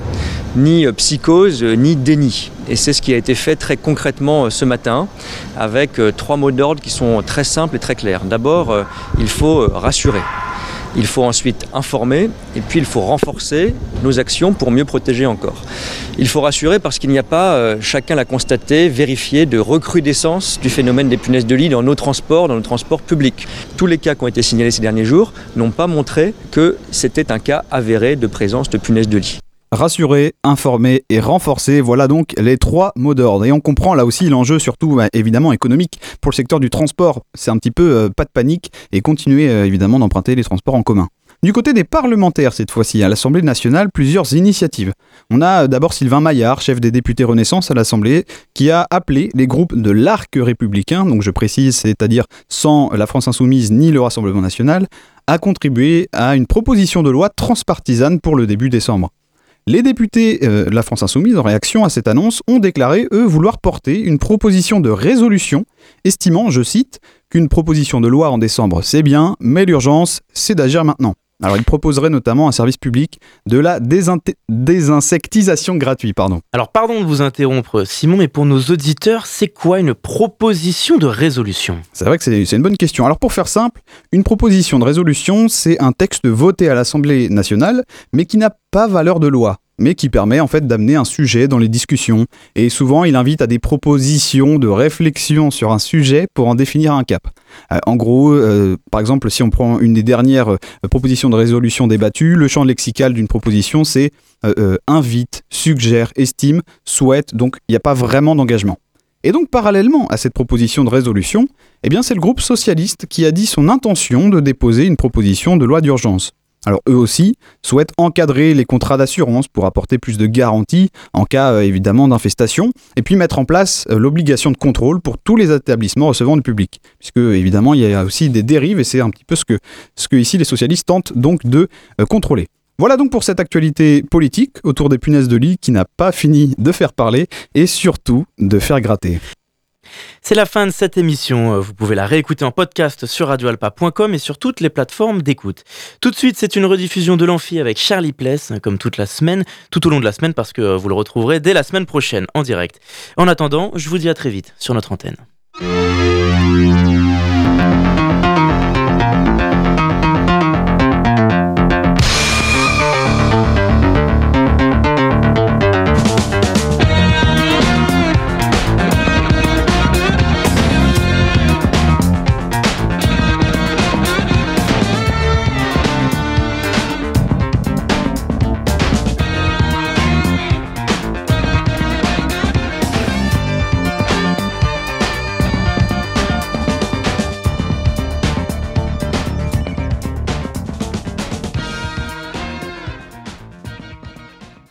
ni euh, psychose, euh, ni déni. Et c'est ce qui a été fait très concrètement euh, ce matin, avec trois mots d'ordre qui sont très simples et très clairs. D'abord, il faut rassurer. Il faut ensuite informer et puis il faut renforcer nos actions pour mieux protéger encore. Il faut rassurer parce qu'il n'y a pas, euh, chacun l'a constaté, vérifié, de recrudescence du phénomène des punaises de lit dans nos transports, dans nos transports publics. Tous les cas qui ont été signalés ces derniers jours n'ont pas montré que c'était un cas avéré de présence de punaises de lit. Rassurer, informer et renforcer, voilà donc les trois mots d'ordre. Et on comprend là aussi l'enjeu, surtout bah, évidemment économique, pour le secteur du transport. C'est un petit peu euh, pas de panique et continuer euh, évidemment d'emprunter les transports en commun. Du côté des parlementaires, cette fois-ci, à l'Assemblée nationale, plusieurs initiatives. On a euh, d'abord Sylvain Maillard, chef des députés Renaissance à l'Assemblée, qui a appelé les groupes de l'arc républicain, donc je précise, c'est-à-dire sans la France Insoumise ni le Rassemblement national, à contribuer à une proposition de loi transpartisane pour le début décembre. Les députés euh, de la France Insoumise, en réaction à cette annonce, ont déclaré, eux, vouloir porter une proposition de résolution, estimant, je cite, qu'une proposition de loi en décembre, c'est bien, mais l'urgence, c'est d'agir maintenant. Alors, il proposerait notamment un service public de la désinsectisation gratuite. Pardon. Alors, pardon de vous interrompre, Simon, mais pour nos auditeurs, c'est quoi une proposition de résolution? C'est vrai que c'est une bonne question. Alors, pour faire simple, une proposition de résolution, c'est un texte voté à l'Assemblée nationale, mais qui n'a pas valeur de loi mais qui permet en fait d'amener un sujet dans les discussions. Et souvent, il invite à des propositions de réflexion sur un sujet pour en définir un cap. Euh, en gros, euh, par exemple, si on prend une des dernières euh, propositions de résolution débattues, le champ lexical d'une proposition, c'est invite, suggère, estime, souhaite, donc il n'y a pas vraiment d'engagement. Et donc, parallèlement à cette proposition de résolution, eh c'est le groupe socialiste qui a dit son intention de déposer une proposition de loi d'urgence. Alors eux aussi souhaitent encadrer les contrats d'assurance pour apporter plus de garanties en cas euh, évidemment d'infestation et puis mettre en place euh, l'obligation de contrôle pour tous les établissements recevant du public puisque évidemment il y a aussi des dérives et c'est un petit peu ce que, ici les socialistes tentent donc de euh, contrôler. Voilà donc pour cette actualité politique autour des punaises de lit qui n'a pas fini de faire parler et surtout de faire gratter. C'est la fin de cette émission. Vous pouvez la réécouter en podcast sur radioalpa.com et sur toutes les plateformes d'écoute. Tout de suite, c'est une rediffusion de l'Amphi avec Charlie Pless, comme toute la semaine, tout au long de la semaine, parce que vous le retrouverez dès la semaine prochaine en direct. En attendant, je vous dis à très vite sur notre antenne.